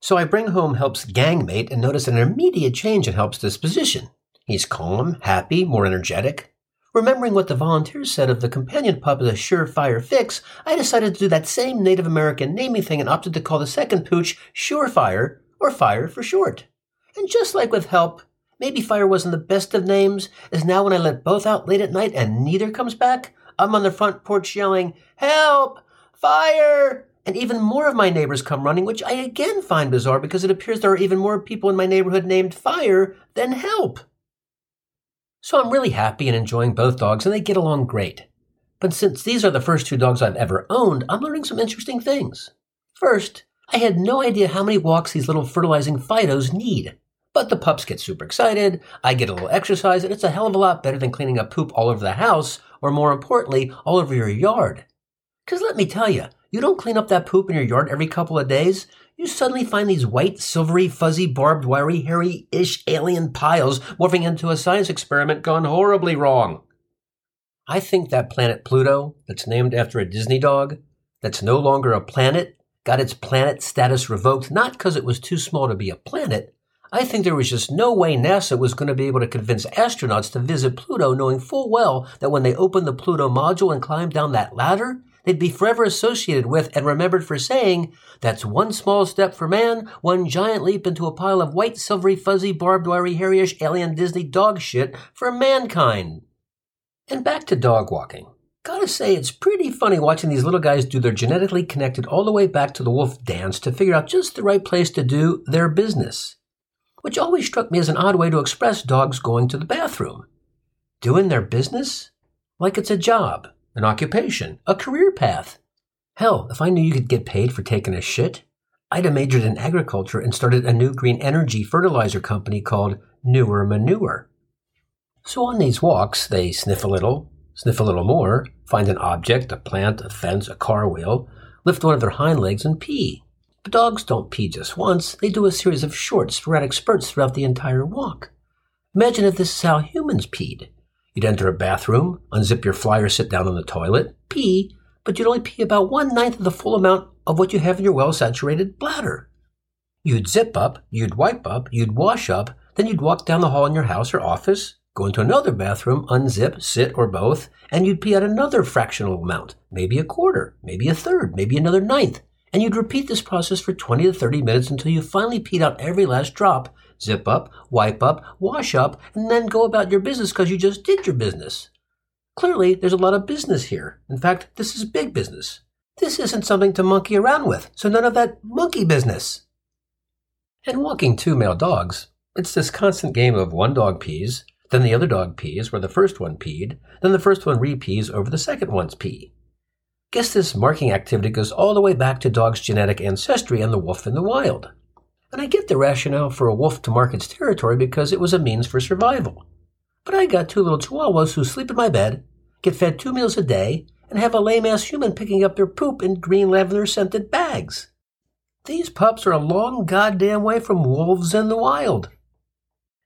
Speaker 1: So I bring home Help's gangmate and notice an immediate change in Help's disposition. He's calm, happy, more energetic. Remembering what the volunteers said of the companion pup as a surefire fix, I decided to do that same Native American naming thing and opted to call the second pooch Surefire, or Fire for short. And just like with help, maybe Fire wasn't the best of names, as now when I let both out late at night and neither comes back, I'm on the front porch yelling, Help! Fire! And even more of my neighbors come running, which I again find bizarre because it appears there are even more people in my neighborhood named Fire than Help. So I'm really happy and enjoying both dogs, and they get along great. But since these are the first two dogs I've ever owned, I'm learning some interesting things. First, I had no idea how many walks these little fertilizing Fidos need. But the pups get super excited, I get a little exercise, and it's a hell of a lot better than cleaning up poop all over the house, or more importantly, all over your yard. Because let me tell you, you don't clean up that poop in your yard every couple of days, you suddenly find these white, silvery, fuzzy, barbed, wiry, hairy-ish alien piles morphing into a science experiment gone horribly wrong. I think that planet Pluto, that's named after a Disney dog, that's no longer a planet, got its planet status revoked not because it was too small to be a planet. I think there was just no way NASA was going to be able to convince astronauts to visit Pluto knowing full well that when they opened the Pluto module and climbed down that ladder, they'd be forever associated with and remembered for saying, That's one small step for man, one giant leap into a pile of white, silvery, fuzzy, barbed wiry, hairyish, alien Disney dog shit for mankind. And back to dog walking. Gotta say, it's pretty funny watching these little guys do their genetically connected all the way back to the wolf dance to figure out just the right place to do their business. Which always struck me as an odd way to express dogs going to the bathroom. Doing their business? Like it's a job an occupation, a career path. Hell, if I knew you could get paid for taking a shit, I'd have majored in agriculture and started a new green energy fertilizer company called Newer Manure. So on these walks, they sniff a little, sniff a little more, find an object, a plant, a fence, a car wheel, lift one of their hind legs, and pee. But dogs don't pee just once, they do a series of short, sporadic spurts throughout the entire walk. Imagine if this is how humans peed. You'd enter a bathroom, unzip your fly or sit down on the toilet, pee, but you'd only pee about one ninth of the full amount of what you have in your well saturated bladder. You'd zip up, you'd wipe up, you'd wash up, then you'd walk down the hall in your house or office, go into another bathroom, unzip, sit, or both, and you'd pee out another fractional amount, maybe a quarter, maybe a third, maybe another ninth. And you'd repeat this process for 20 to 30 minutes until you finally peed out every last drop zip up, wipe up, wash up, and then go about your business because you just did your business. Clearly, there's a lot of business here. In fact, this is big business. This isn't something to monkey around with, so none of that monkey business. And walking two male dogs, it's this constant game of one dog pees, then the other dog pees where the first one peed, then the first one repees over the second one's pee. Guess this marking activity goes all the way back to dogs' genetic ancestry and the wolf in the wild. And I get the rationale for a wolf to mark its territory because it was a means for survival. But I got two little chihuahuas who sleep in my bed, get fed two meals a day, and have a lame ass human picking up their poop in green lavender scented bags. These pups are a long goddamn way from wolves in the wild.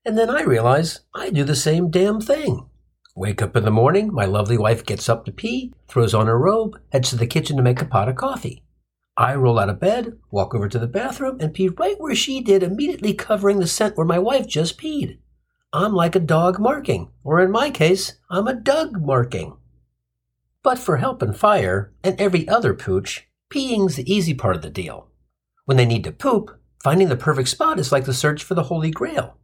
Speaker 1: And then I realize I do the same damn thing. Wake up in the morning, my lovely wife gets up to pee, throws on her robe, heads to the kitchen to make a pot of coffee. I roll out of bed, walk over to the bathroom, and pee right where she did, immediately covering the scent where my wife just peed. I'm like a dog marking, or in my case, I'm a Doug marking. But for help and fire, and every other pooch, peeing's the easy part of the deal. When they need to poop, finding the perfect spot is like the search for the Holy Grail.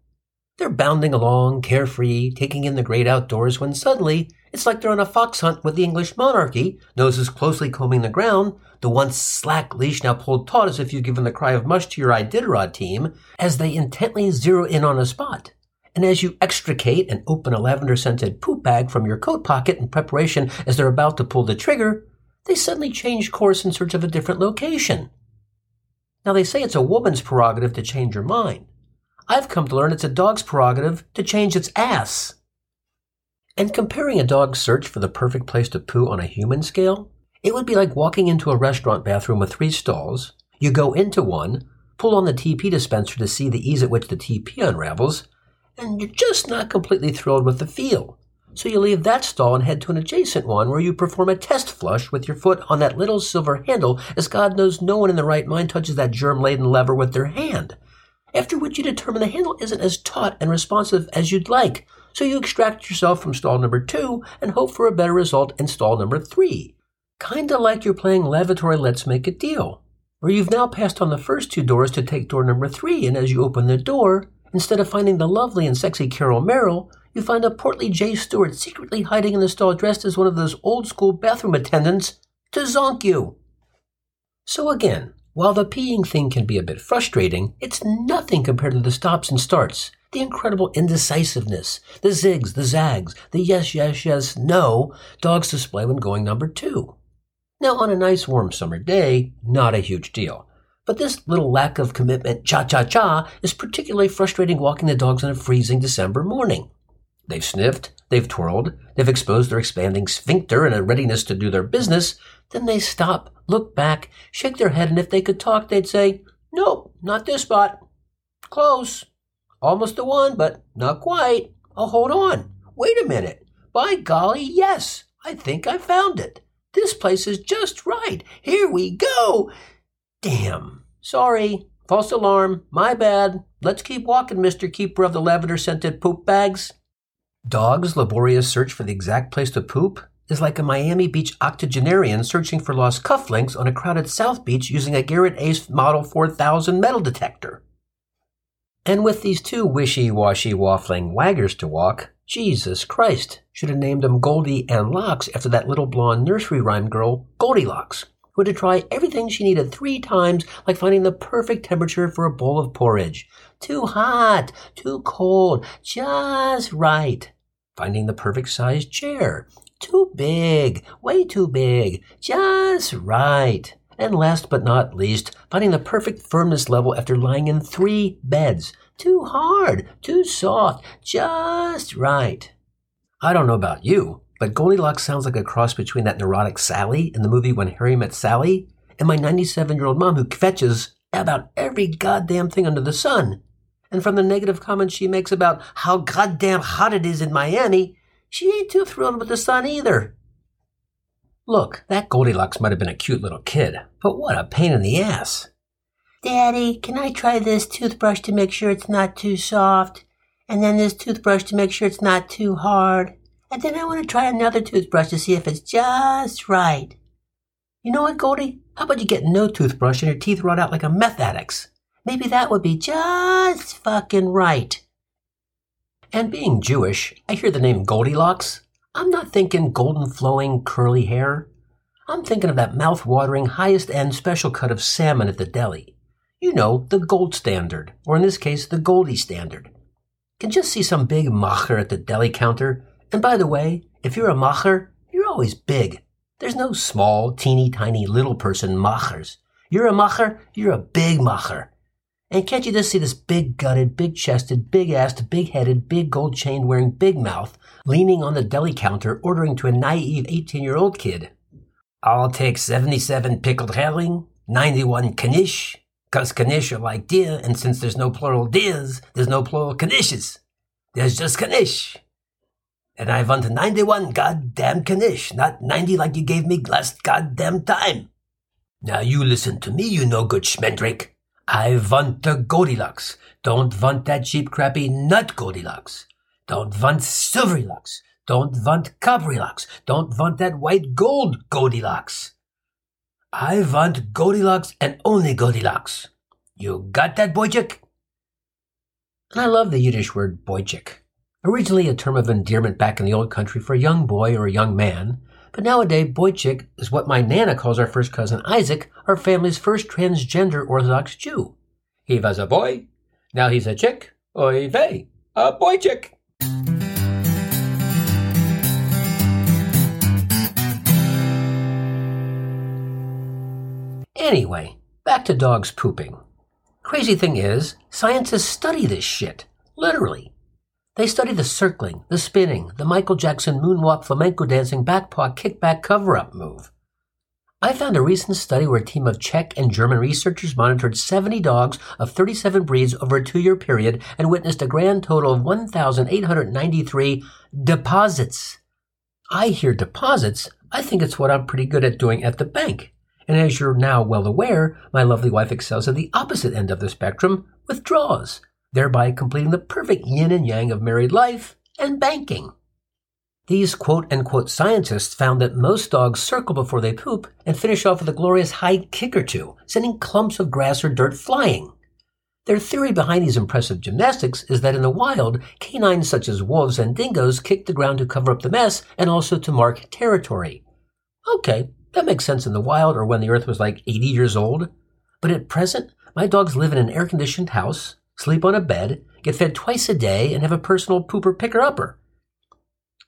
Speaker 1: They're bounding along, carefree, taking in the great outdoors, when suddenly it's like they're on a fox hunt with the English monarchy, noses closely combing the ground, the once slack leash now pulled taut as if you'd given the cry of mush to your Iditarod team, as they intently zero in on a spot. And as you extricate and open a lavender scented poop bag from your coat pocket in preparation as they're about to pull the trigger, they suddenly change course in search of a different location. Now they say it's a woman's prerogative to change her mind. I've come to learn it's a dog's prerogative to change its ass. And comparing a dog's search for the perfect place to poo on a human scale, it would be like walking into a restaurant bathroom with three stalls. You go into one, pull on the TP dispenser to see the ease at which the TP unravels, and you're just not completely thrilled with the feel. So you leave that stall and head to an adjacent one where you perform a test flush with your foot on that little silver handle, as God knows no one in the right mind touches that germ laden lever with their hand. After which you determine the handle isn't as taut and responsive as you'd like, so you extract yourself from stall number two and hope for a better result in stall number three. Kinda like you're playing lavatory Let's Make a Deal, where you've now passed on the first two doors to take door number three, and as you open the door, instead of finding the lovely and sexy Carol Merrill, you find a portly Jay Stewart secretly hiding in the stall dressed as one of those old school bathroom attendants to zonk you. So again, while the peeing thing can be a bit frustrating, it's nothing compared to the stops and starts, the incredible indecisiveness, the zigs, the zags, the yes, yes, yes, no dogs display when going number two. Now, on a nice warm summer day, not a huge deal. But this little lack of commitment, cha cha cha, is particularly frustrating walking the dogs on a freezing December morning. They've sniffed, they've twirled, they've exposed their expanding sphincter in a readiness to do their business. Then they stop, look back, shake their head, and if they could talk, they'd say, Nope, not this spot. Close. Almost the one, but not quite. Oh, hold on. Wait a minute. By golly, yes, I think I found it. This place is just right. Here we go. Damn. Sorry. False alarm. My bad. Let's keep walking, Mr. Keeper of the lavender scented poop bags. Dog's laborious search for the exact place to poop is like a Miami Beach octogenarian searching for lost cufflinks on a crowded South Beach using a Garrett Ace Model 4000 metal detector. And with these two wishy washy waffling waggers to walk, Jesus Christ, should have named them Goldie and Locks after that little blonde nursery rhyme girl, Goldilocks, who had to try everything she needed three times, like finding the perfect temperature for a bowl of porridge. Too hot, too cold, just right finding the perfect sized chair. Too big, way too big, just right. And last but not least, finding the perfect firmness level after lying in three beds. Too hard, too soft, just right. I don't know about you, but Goldilocks sounds like a cross between that neurotic Sally in the movie When Harry Met Sally and my 97 year old mom who kvetches about every goddamn thing under the sun and from the negative comments she makes about how goddamn hot it is in Miami, she ain't too thrilled with the sun either. Look, that Goldilocks might have been a cute little kid, but what a pain in the ass.
Speaker 2: Daddy, can I try this toothbrush to make sure it's not too soft? And then this toothbrush to make sure it's not too hard? And then I want to try another toothbrush to see if it's just right. You know what, Goldie? How about you get no toothbrush and your teeth rot out like a meth addict's? Maybe that would be just fucking right. And being Jewish, I hear the name Goldilocks. I'm not thinking golden flowing curly hair. I'm thinking of that mouth-watering highest end special cut of salmon at the deli. You know, the gold standard, or in this case, the Goldie standard. Can just see some big macher at the deli counter. And by the way, if you're a macher, you're always big. There's no small, teeny tiny little person machers. You're a macher, you're a big macher. And can't you just see this big gutted, big chested, big assed, big headed, big gold chain wearing big mouth leaning on the deli counter ordering to a naive 18 year old kid? I'll take 77 pickled herring, 91 knish, cause knish are like deer, and since there's no plural deers, there's no plural knishes. There's just knish. And I want 91 goddamn knish, not 90 like you gave me last goddamn time. Now you listen to me, you no good schmendrick. I want the Goldilocks. Don't want that cheap crappy nut Goldilocks. Don't want Silverylocks. Don't want Copperylocks. Don't want that white gold Goldilocks. I want Goldilocks and only Goldilocks. You got that, Boychik? And I love the Yiddish word Boychik. Originally a term of endearment back in the old country for a young boy or a young man, but nowadays, Boychik is what my Nana calls our first cousin Isaac, our family's first transgender Orthodox Jew. He was a boy, now he's a chick. Oy vey, a Boychik. Anyway, back to dogs pooping. Crazy thing is, scientists study this shit, literally. They study the circling, the spinning, the Michael Jackson moonwalk flamenco dancing backpaw kickback cover up move. I found a recent study where a team of Czech and German researchers monitored 70 dogs of 37 breeds over a two year period and witnessed a grand total of 1,893 deposits. I hear deposits, I think it's what I'm pretty good at doing at the bank. And as you're now well aware, my lovely wife excels at the opposite end of the spectrum, withdraws thereby completing the perfect yin and yang of married life
Speaker 1: and banking. These quote unquote scientists found that most dogs circle before they poop and finish off with a glorious high kick or two, sending clumps of grass or dirt flying. Their theory behind these impressive gymnastics is that in the wild, canines such as wolves and dingoes kick the ground to cover up the mess and also to mark territory. Okay, that makes sense in the wild or when the earth was like 80 years old. But at present, my dogs live in an air conditioned house, sleep on a bed, get fed twice a day, and have a personal pooper picker upper.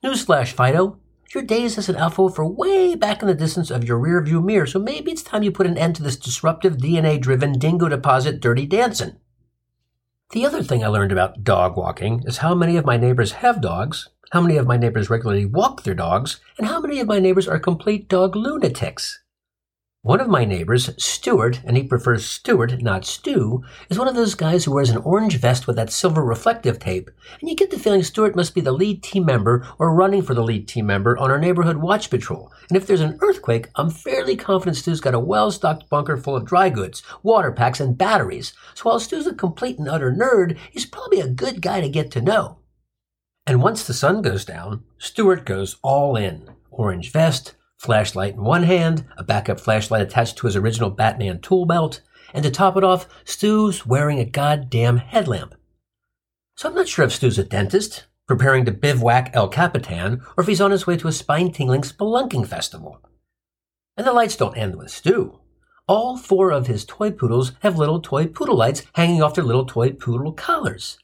Speaker 1: Newsflash, Fido. Your days as an alpha are way back in the distance of your rearview mirror, so maybe it's time you put an end to this disruptive DNA driven dingo deposit dirty dancing. The other thing I learned about dog walking is how many of my neighbors have dogs, how many of my neighbors regularly walk their dogs, and how many of my neighbors are complete dog lunatics. One of my neighbors, Stuart, and he prefers Stuart, not Stu, is one of those guys who wears an orange vest with that silver reflective tape, and you get the feeling Stuart must be the lead team member or running for the lead team member on our neighborhood watch patrol. And if there's an earthquake, I'm fairly confident Stu's got a well-stocked bunker full of dry goods, water packs, and batteries. So while Stu's a complete and utter nerd, he's probably a good guy to get to know. And once the sun goes down, Stuart goes all in. Orange vest, flashlight in one hand, a backup flashlight attached to his original Batman tool belt, and to top it off, Stu's wearing a goddamn headlamp. So I'm not sure if Stu's a dentist, preparing to bivouac El Capitan, or if he's on his way to a spine tingling spelunking festival. And the lights don't end with Stu. All four of his toy poodles have little toy poodle lights hanging off their little toy poodle collars.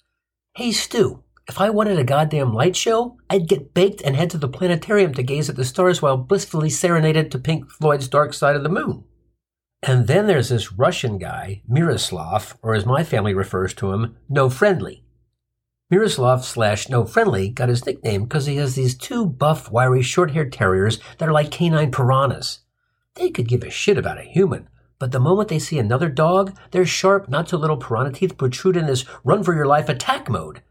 Speaker 1: Hey, Stu, if I wanted a goddamn light show, I'd get baked and head to the planetarium to gaze at the stars while blissfully serenaded to Pink Floyd's Dark Side of the Moon. And then there's this Russian guy, Miroslav, or as my family refers to him, No Friendly. Miroslav slash No Friendly got his nickname because he has these two buff, wiry, short-haired terriers that are like canine piranhas. They could give a shit about a human, but the moment they see another dog, their sharp, not so little piranha teeth protrude in this run for your life attack mode.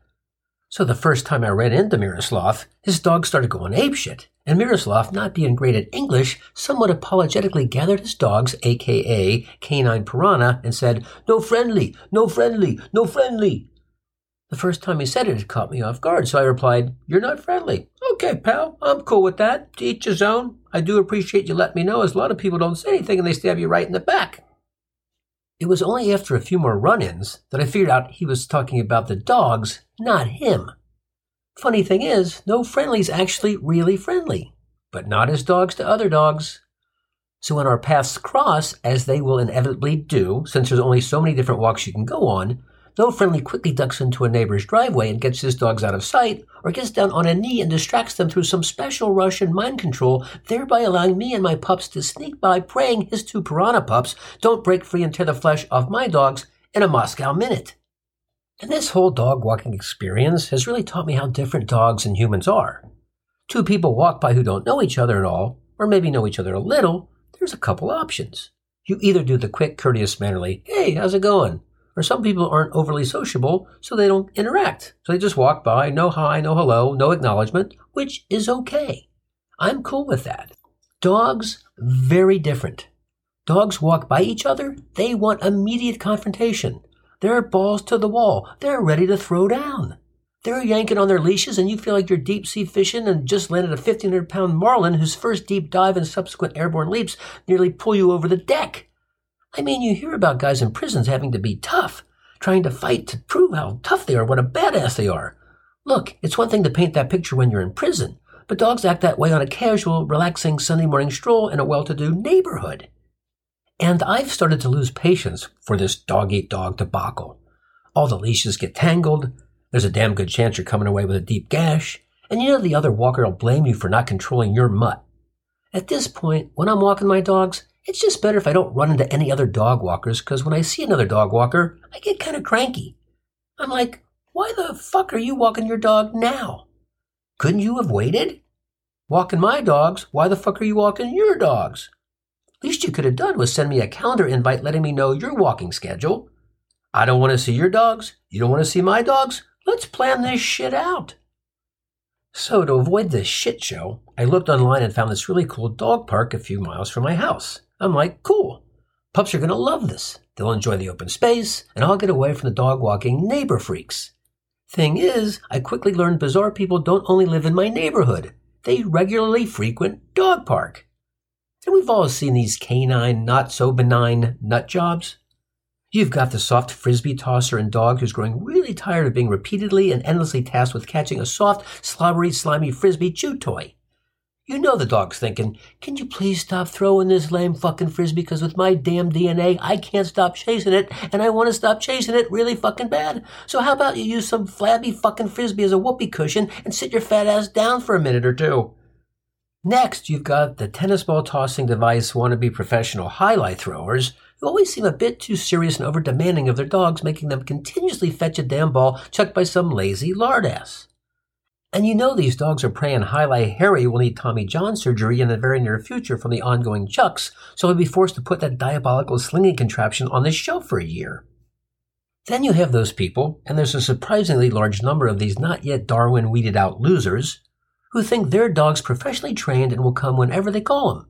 Speaker 1: So the first time I ran into Miroslav, his dog started going apeshit, and Miroslav, not being great at English, somewhat apologetically gathered his dogs, aka Canine Piranha, and said, No friendly, no friendly, no friendly. The first time he said it, it caught me off guard, so I replied, You're not friendly. Okay, pal, I'm cool with that. To each his own. I do appreciate you letting me know, as a lot of people don't say anything and they stab you right in the back. It was only after a few more run ins that I figured out he was talking about the dogs, not him. Funny thing is, no friendly's actually really friendly, but not as dogs to other dogs. So when our paths cross, as they will inevitably do, since there's only so many different walks you can go on, no friendly quickly ducks into a neighbor's driveway and gets his dogs out of sight, or gets down on a knee and distracts them through some special Russian mind control, thereby allowing me and my pups to sneak by praying his two piranha pups don't break free and tear the flesh off my dogs in a Moscow minute. And this whole dog walking experience has really taught me how different dogs and humans are. Two people walk by who don't know each other at all, or maybe know each other a little, there's a couple options. You either do the quick, courteous, mannerly, hey, how's it going? Or some people aren't overly sociable, so they don't interact. So they just walk by, no hi, no hello, no acknowledgement, which is okay. I'm cool with that. Dogs, very different. Dogs walk by each other, they want immediate confrontation. They're balls to the wall. They're ready to throw down. They're yanking on their leashes, and you feel like you're deep sea fishing and just landed a 1,500 pound marlin whose first deep dive and subsequent airborne leaps nearly pull you over the deck. I mean, you hear about guys in prisons having to be tough, trying to fight to prove how tough they are, what a badass they are. Look, it's one thing to paint that picture when you're in prison, but dogs act that way on a casual, relaxing Sunday morning stroll in a well to do neighborhood. And I've started to lose patience for this dog eat dog debacle. All the leashes get tangled, there's a damn good chance you're coming away with a deep gash, and you know the other walker will blame you for not controlling your mutt. At this point, when I'm walking my dogs, it's just better if I don't run into any other dog walkers because when I see another dog walker, I get kind of cranky. I'm like, why the fuck are you walking your dog now? Couldn't you have waited? Walking my dogs, why the fuck are you walking your dogs? Least you could have done was send me a calendar invite letting me know your walking schedule. I don't want to see your dogs. You don't want to see my dogs. Let's plan this shit out. So, to avoid this shit show, I looked online and found this really cool dog park a few miles from my house. I'm like, cool. Pups are going to love this. They'll enjoy the open space, and I'll get away from the dog walking neighbor freaks. Thing is, I quickly learned bizarre people don't only live in my neighborhood, they regularly frequent dog park. And we've all seen these canine, not so benign nut jobs. You've got the soft frisbee tosser and dog who's growing really tired of being repeatedly and endlessly tasked with catching a soft, slobbery, slimy frisbee chew toy. You know the dog's thinking, can you please stop throwing this lame fucking frisbee because with my damn DNA, I can't stop chasing it and I want to stop chasing it really fucking bad. So how about you use some flabby fucking frisbee as a whoopee cushion and sit your fat ass down for a minute or two? Next, you've got the tennis ball tossing device wannabe professional highlight throwers who always seem a bit too serious and over demanding of their dogs, making them continuously fetch a damn ball chucked by some lazy lardass. And you know these dogs are praying Highlight Harry will need Tommy John surgery in the very near future from the ongoing chucks, so he'll be forced to put that diabolical slinging contraption on the shelf for a year. Then you have those people, and there's a surprisingly large number of these not yet Darwin weeded out losers, who think their dog's professionally trained and will come whenever they call him.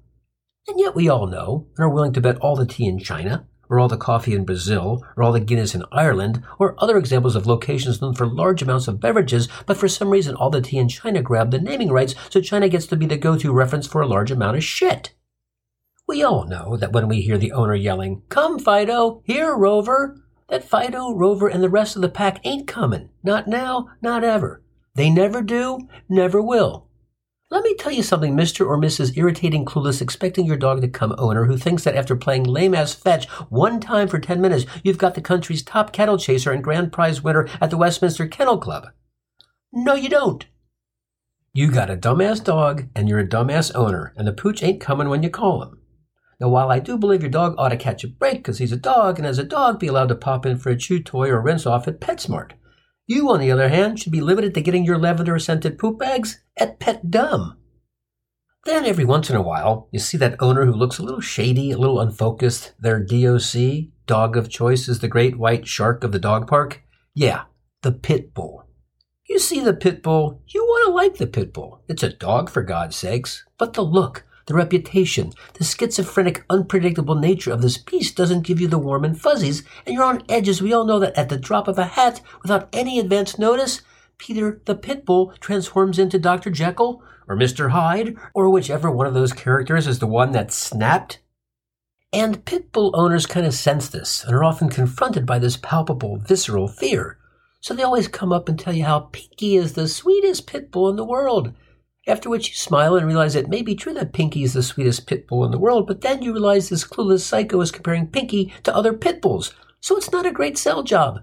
Speaker 1: And yet we all know, and are willing to bet all the tea in China, or all the coffee in Brazil, or all the Guinness in Ireland, or other examples of locations known for large amounts of beverages, but for some reason all the tea in China grabbed the naming rights, so China gets to be the go-to reference for a large amount of shit. We all know that when we hear the owner yelling, Come, Fido! Here, Rover! That Fido, Rover, and the rest of the pack ain't coming. Not now, not ever. They never do, never will. Let me tell you something, Mr. or Mrs. Irritating Clueless expecting your dog to come owner who thinks that after playing lame ass fetch one time for 10 minutes, you've got the country's top cattle chaser and grand prize winner at the Westminster Kennel Club. No, you don't. You got a dumbass dog and you're a dumbass owner, and the pooch ain't coming when you call him. Now, while I do believe your dog ought to catch a break because he's a dog, and as a dog be allowed to pop in for a chew toy or rinse off at PetSmart, you, on the other hand, should be limited to getting your lavender scented poop bags at Pet Dumb. Then every once in a while, you see that owner who looks a little shady, a little unfocused. Their DOC, dog of choice, is the great white shark of the dog park. Yeah, the pit bull. You see the pit bull, you want to like the pit bull. It's a dog, for God's sakes. But the look, the reputation, the schizophrenic, unpredictable nature of this beast doesn't give you the warm and fuzzies, and you're on edge as we all know that at the drop of a hat, without any advance notice, Peter the Pitbull transforms into Dr. Jekyll, or Mr. Hyde, or whichever one of those characters is the one that snapped. And Pitbull owners kind of sense this and are often confronted by this palpable, visceral fear. So they always come up and tell you how Pinky is the sweetest Pitbull in the world, after which you smile and realize it may be true that Pinky is the sweetest pit bull in the world, but then you realize this clueless psycho is comparing Pinky to other pit bulls, so it's not a great sell job.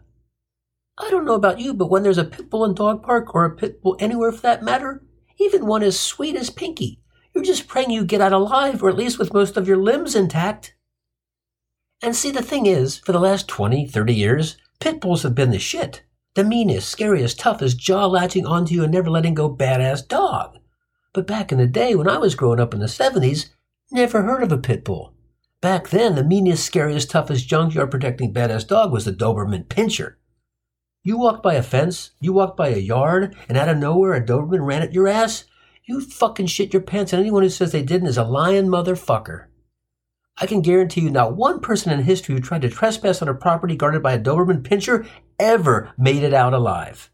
Speaker 1: I don't know about you, but when there's a pit bull in dog park or a pit bull anywhere for that matter, even one as sweet as Pinky, you're just praying you get out alive or at least with most of your limbs intact. And see, the thing is, for the last 20, 30 years, pit bulls have been the shit. The meanest, scariest, toughest, jaw latching onto you and never letting go badass dog. But back in the day when I was growing up in the 70s, never heard of a pit bull. Back then, the meanest, scariest, toughest junkyard protecting badass dog was the Doberman Pinscher. You walked by a fence, you walked by a yard, and out of nowhere a Doberman ran at your ass? You fucking shit your pants, and anyone who says they didn't is a lying motherfucker. I can guarantee you not one person in history who tried to trespass on a property guarded by a Doberman Pinscher ever made it out alive.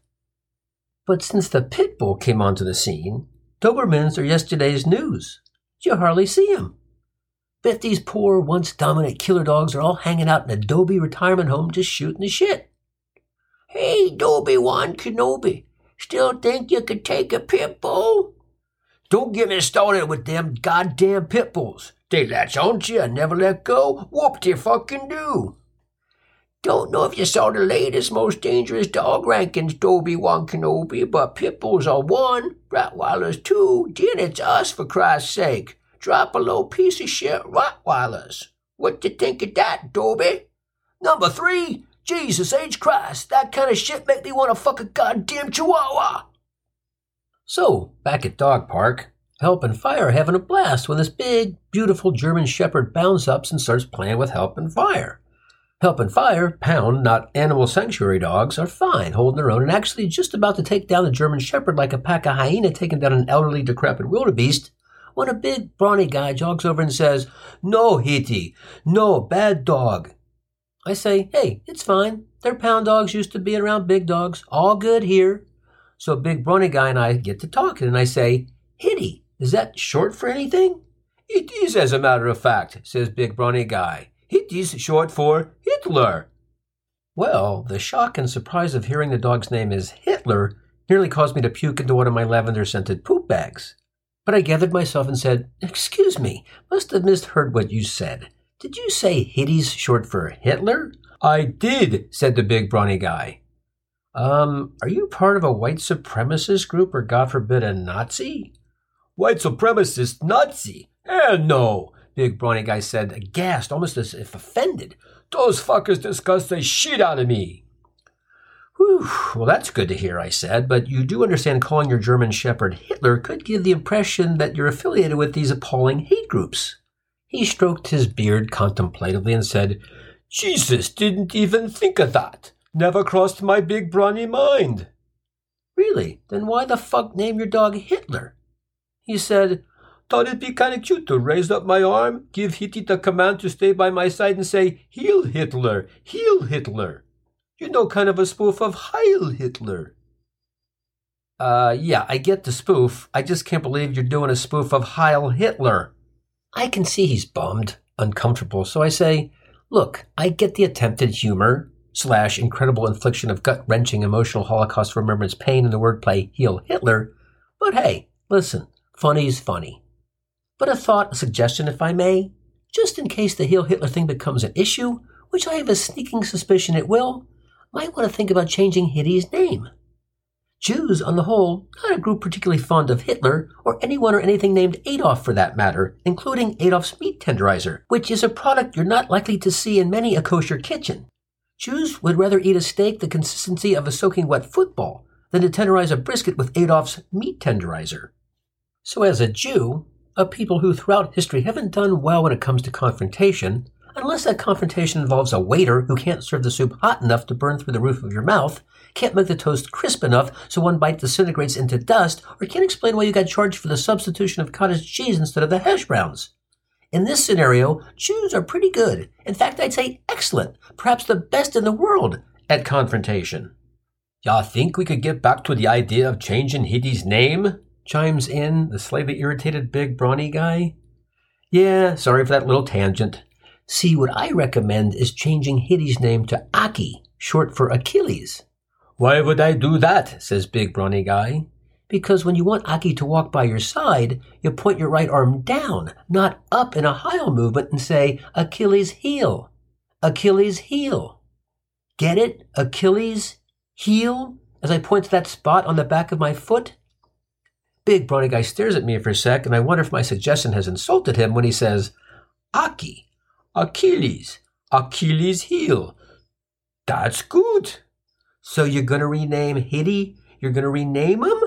Speaker 1: But since the pit bull came onto the scene, Dobermans are yesterday's news. You hardly see 'em. Bet these poor, once dominant killer dogs are all hanging out in a Dobie retirement home just shooting the shit. Hey, Dobie Wan Kenobi, still think you could take a pit bull? Don't get me started with them goddamn pit bulls. They latch onto you and never let go. Whoop they fucking do. Don't know if you saw the latest most dangerous dog rankings, Dobie Wan Kenobi, but pit bulls are one, Rottweilers two, then it's us for Christ's sake. Drop a little piece of shit Rottweilers. What you think of that, Dobie? Number three, Jesus H. Christ, that kind of shit make me want to fuck a goddamn chihuahua. So, back at Dog Park, Help and Fire are having a blast when this big, beautiful German Shepherd bounds up and starts playing with Help and Fire. Help and Fire, pound, not animal sanctuary dogs, are fine, holding their own, and actually just about to take down a German Shepherd like a pack of hyena taking down an elderly, decrepit wildebeest, when a big, brawny guy jogs over and says, No, Hitty, no, bad dog. I say, hey, it's fine. They're pound dogs used to be around big dogs. All good here. So Big Brawny Guy and I get to talking, and I say, Hitty, is that short for anything? It is, as a matter of fact, says Big Brawny Guy. It is short for Hitler. Well, the shock and surprise of hearing the dog's name is Hitler nearly caused me to puke into one of my lavender scented poop bags. But I gathered myself and said, Excuse me, must have misheard what you said. Did you say Hitty's short for Hitler? I did, said the big brawny guy. Um, are you part of a white supremacist group or, God forbid, a Nazi? White supremacist Nazi? Hell no, big brawny guy said, aghast, almost as if offended. Those fuckers disgust the shit out of me. Whew, well, that's good to hear, I said, but you do understand calling your German Shepherd Hitler could give the impression that you're affiliated with these appalling hate groups. He stroked his beard contemplatively and said, Jesus, didn't even think of that. Never crossed my big brawny mind. Really? Then why the fuck name your dog Hitler? He said, Thought it'd be kind of cute to raise up my arm, give Hitty the command to stay by my side and say, Heel Hitler, heel Hitler. You know, kind of a spoof of Heil Hitler. Uh, yeah, I get the spoof. I just can't believe you're doing a spoof of Heil Hitler. I can see he's bummed, uncomfortable, so I say, Look, I get the attempted humor slash incredible infliction of gut wrenching emotional Holocaust remembrance pain in the wordplay Heel Hitler, but hey, listen, funny's funny. But a thought, a suggestion, if I may, just in case the Heel Hitler thing becomes an issue, which I have a sneaking suspicion it will, might want to think about changing Hitty's name. Jews, on the whole, not a group particularly fond of Hitler, or anyone or anything named Adolf for that matter, including Adolph's meat tenderizer, which is a product you're not likely to see in many a kosher kitchen. Jews would rather eat a steak the consistency of a soaking wet football than to tenderize a brisket with Adolph's meat tenderizer. So, as a Jew, a people who throughout history haven't done well when it comes to confrontation, unless that confrontation involves a waiter who can't serve the soup hot enough to burn through the roof of your mouth, can't make the toast crisp enough so one bite disintegrates into dust, or can't explain why you got charged for the substitution of cottage cheese instead of the hash browns. In this scenario, Jews are pretty good. In fact, I'd say excellent, perhaps the best in the world at confrontation. Y'all think we could get back to the idea of changing Hitty's name? Chimes in the slightly irritated big brawny guy. Yeah, sorry for that little tangent. See, what I recommend is changing Hitty's name to Aki, short for Achilles. Why would I do that? says Big Brawny Guy. Because when you want Aki to walk by your side, you point your right arm down, not up in a Heil movement and say, Achilles heel. Achilles heel. Get it? Achilles heel? As I point to that spot on the back of my foot? Big brawny guy stares at me for a sec, and I wonder if my suggestion has insulted him when he says, Aki, Achilles, Achilles heel. That's good. So you're gonna rename Hitty? You're gonna rename him?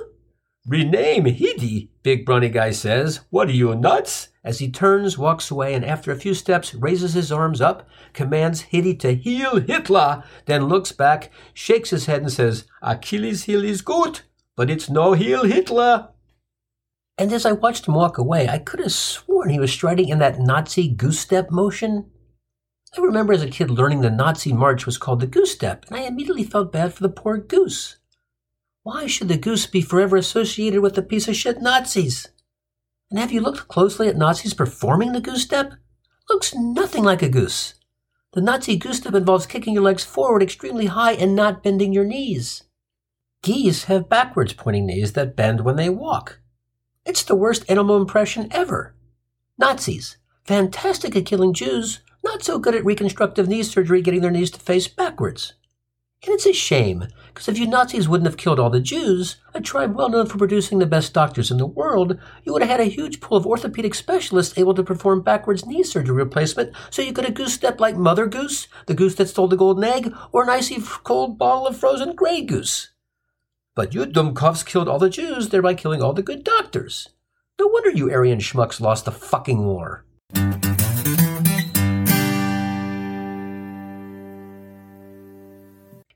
Speaker 1: Rename Hitty, Big Brawny Guy says. What are you, nuts? As he turns, walks away, and after a few steps raises his arms up, commands Hitty to heel Hitler, then looks back, shakes his head, and says, Achilles heel is good, but it's no heel Hitler. And as I watched him walk away, I could have sworn he was striding in that Nazi goose step motion. I remember as a kid learning the Nazi march was called the goose step, and I immediately felt bad for the poor goose. Why should the goose be forever associated with the piece of shit Nazis? And have you looked closely at Nazis performing the goose step? Looks nothing like a goose. The Nazi goose step involves kicking your legs forward extremely high and not bending your knees. Geese have backwards pointing knees that bend when they walk. It's the worst animal impression ever. Nazis, fantastic at killing Jews, not so good at reconstructive knee surgery getting their knees to face backwards. And it's a shame, because if you Nazis wouldn't have killed all the Jews, a tribe well known for producing the best doctors in the world, you would have had a huge pool of orthopedic specialists able to perform backwards knee surgery replacement so you could have goose step like Mother Goose, the goose that stole the golden egg, or an icy cold bottle of frozen Grey Goose. But you dummkopfs killed all the Jews, thereby killing all the good doctors. No wonder you Aryan schmucks lost the fucking war.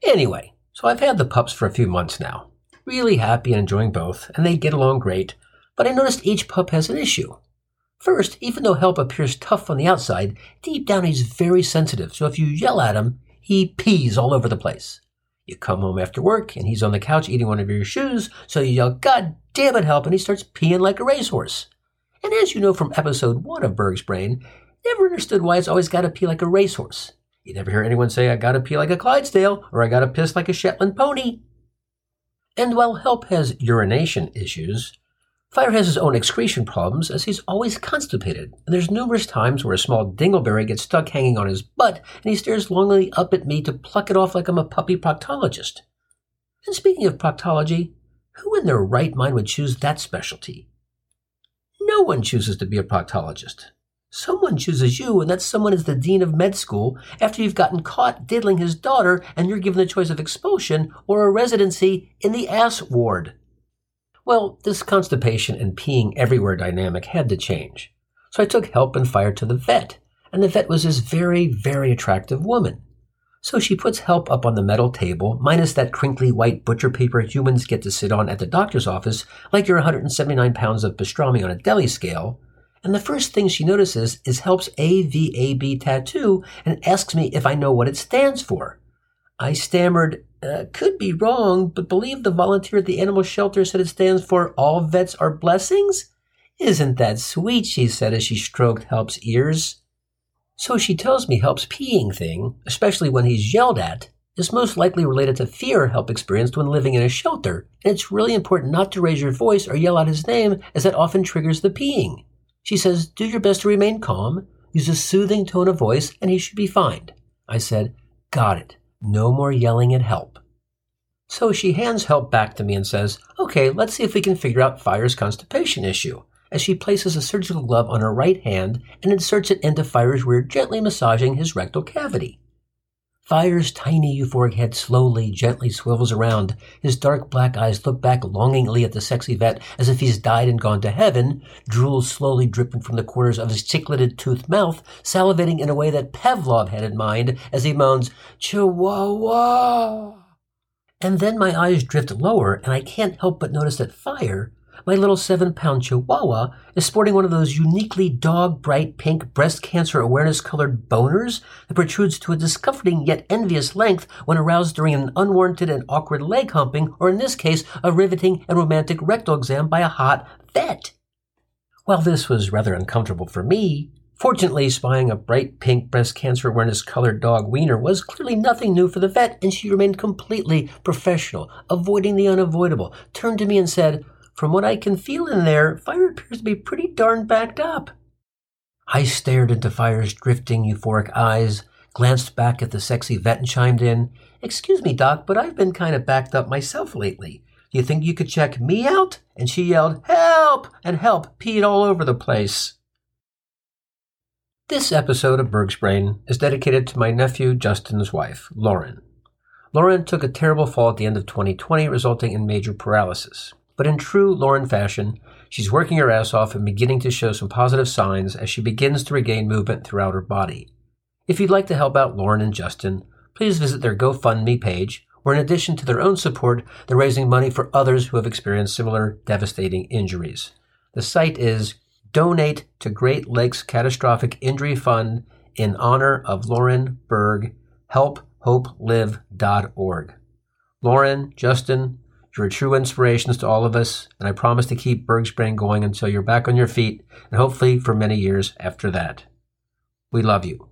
Speaker 1: Anyway, so I've had the pups for a few months now. Really happy and enjoying both, and they get along great, but I noticed each pup has an issue. First, even though help appears tough on the outside, deep down he's very sensitive, so if you yell at him, he pees all over the place. You come home after work and he's on the couch eating one of your shoes, so you yell, God damn it, help, and he starts peeing like a racehorse. And as you know from episode one of Berg's Brain, never understood why it's always got to pee like a racehorse. You never hear anyone say, I gotta pee like a Clydesdale, or I gotta piss like a Shetland pony. And while Help has urination issues, Fire has his own excretion problems as he's always constipated, and there's numerous times where a small dingleberry gets stuck hanging on his butt and he stares longingly up at me to pluck it off like I'm a puppy proctologist. And speaking of proctology, who in their right mind would choose that specialty? No one chooses to be a proctologist. Someone chooses you, and that someone is the dean of med school after you've gotten caught diddling his daughter and you're given the choice of expulsion or a residency in the ass ward. Well, this constipation and peeing everywhere dynamic had to change. So I took help and fire to the vet, and the vet was this very, very attractive woman. So she puts help up on the metal table, minus that crinkly white butcher paper humans get to sit on at the doctor's office, like your 179 pounds of pastrami on a deli scale. And the first thing she notices is Help's AVAB tattoo and asks me if I know what it stands for. I stammered, uh, could be wrong, but believe the volunteer at the animal shelter said it stands for All Vets Are Blessings? Isn't that sweet? she said as she stroked Help's ears. So she tells me Help's peeing thing, especially when he's yelled at, is most likely related to fear Help experienced when living in a shelter, and it's really important not to raise your voice or yell out his name, as that often triggers the peeing. She says, Do your best to remain calm, use a soothing tone of voice, and he should be fine. I said, Got it. No more yelling at help. So she hands help back to me and says, Okay, let's see if we can figure out Fire's constipation issue, as she places a surgical glove on her right hand and inserts it into Fire's rear, gently massaging his rectal cavity. Fire's tiny euphoric head slowly, gently swivels around. His dark black eyes look back longingly at the sexy vet as if he's died and gone to heaven, drool slowly dripping from the corners of his chicleted toothed mouth, salivating in a way that Pavlov had in mind as he moans, Chihuahua! And then my eyes drift lower, and I can't help but notice that Fire, my little seven pound chihuahua is sporting one of those uniquely dog bright pink breast cancer awareness colored boners that protrudes to a discomforting yet envious length when aroused during an unwarranted and awkward leg humping, or in this case, a riveting and romantic rectal exam by a hot vet. While this was rather uncomfortable for me, Fortunately, spying a bright pink breast cancer awareness colored dog wiener was clearly nothing new for the vet, and she remained completely professional, avoiding the unavoidable, turned to me and said, from what I can feel in there, Fire appears to be pretty darn backed up. I stared into Fire's drifting, euphoric eyes, glanced back at the sexy vet and chimed in, Excuse me, Doc, but I've been kind of backed up myself lately. You think you could check me out? And she yelled, Help! And help peed all over the place. This episode of Berg's Brain is dedicated to my nephew Justin's wife, Lauren. Lauren took a terrible fall at the end of 2020, resulting in major paralysis. But in true Lauren fashion, she's working her ass off and beginning to show some positive signs as she begins to regain movement throughout her body. If you'd like to help out Lauren and Justin, please visit their GoFundMe page, where in addition to their own support, they're raising money for others who have experienced similar devastating injuries. The site is Donate to Great Lakes Catastrophic Injury Fund in honor of Lauren Berg, helphopelive.org. Lauren, Justin, you're true inspirations to all of us, and I promise to keep Berg's Brain going until you're back on your feet, and hopefully for many years after that. We love you.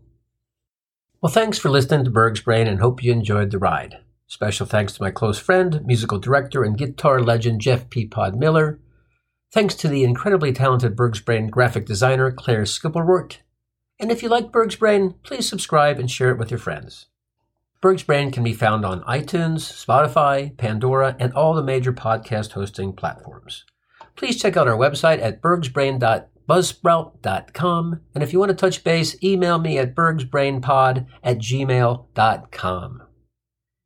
Speaker 1: Well, thanks for listening to Berg's Brain and hope you enjoyed the ride. Special thanks to my close friend, musical director, and guitar legend Jeff Peapod Miller. Thanks to the incredibly talented Berg's Brain graphic designer Claire Skipelrort. And if you like Berg's Brain, please subscribe and share it with your friends. Berg's Brain can be found on iTunes, Spotify, Pandora, and all the major podcast hosting platforms. Please check out our website at bergsbrain.buzzsprout.com. And if you want to touch base, email me at bergsbrainpod at gmail.com.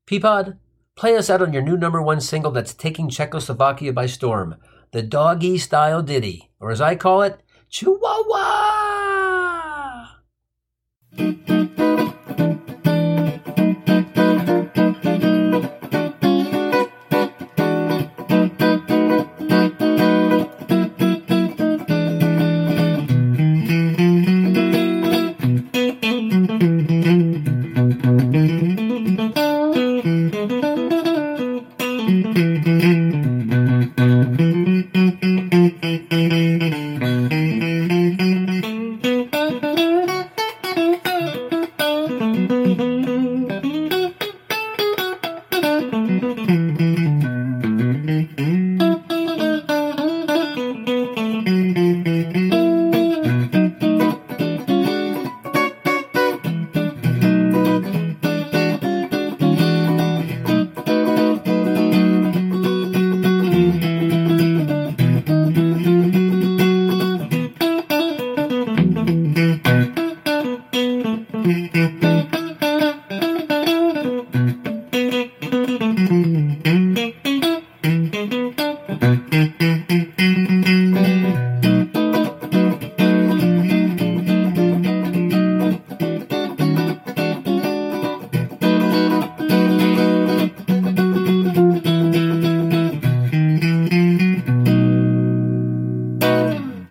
Speaker 1: Peapod, play us out on your new number one single that's taking Czechoslovakia by storm, the doggy style ditty, or as I call it, Chihuahua!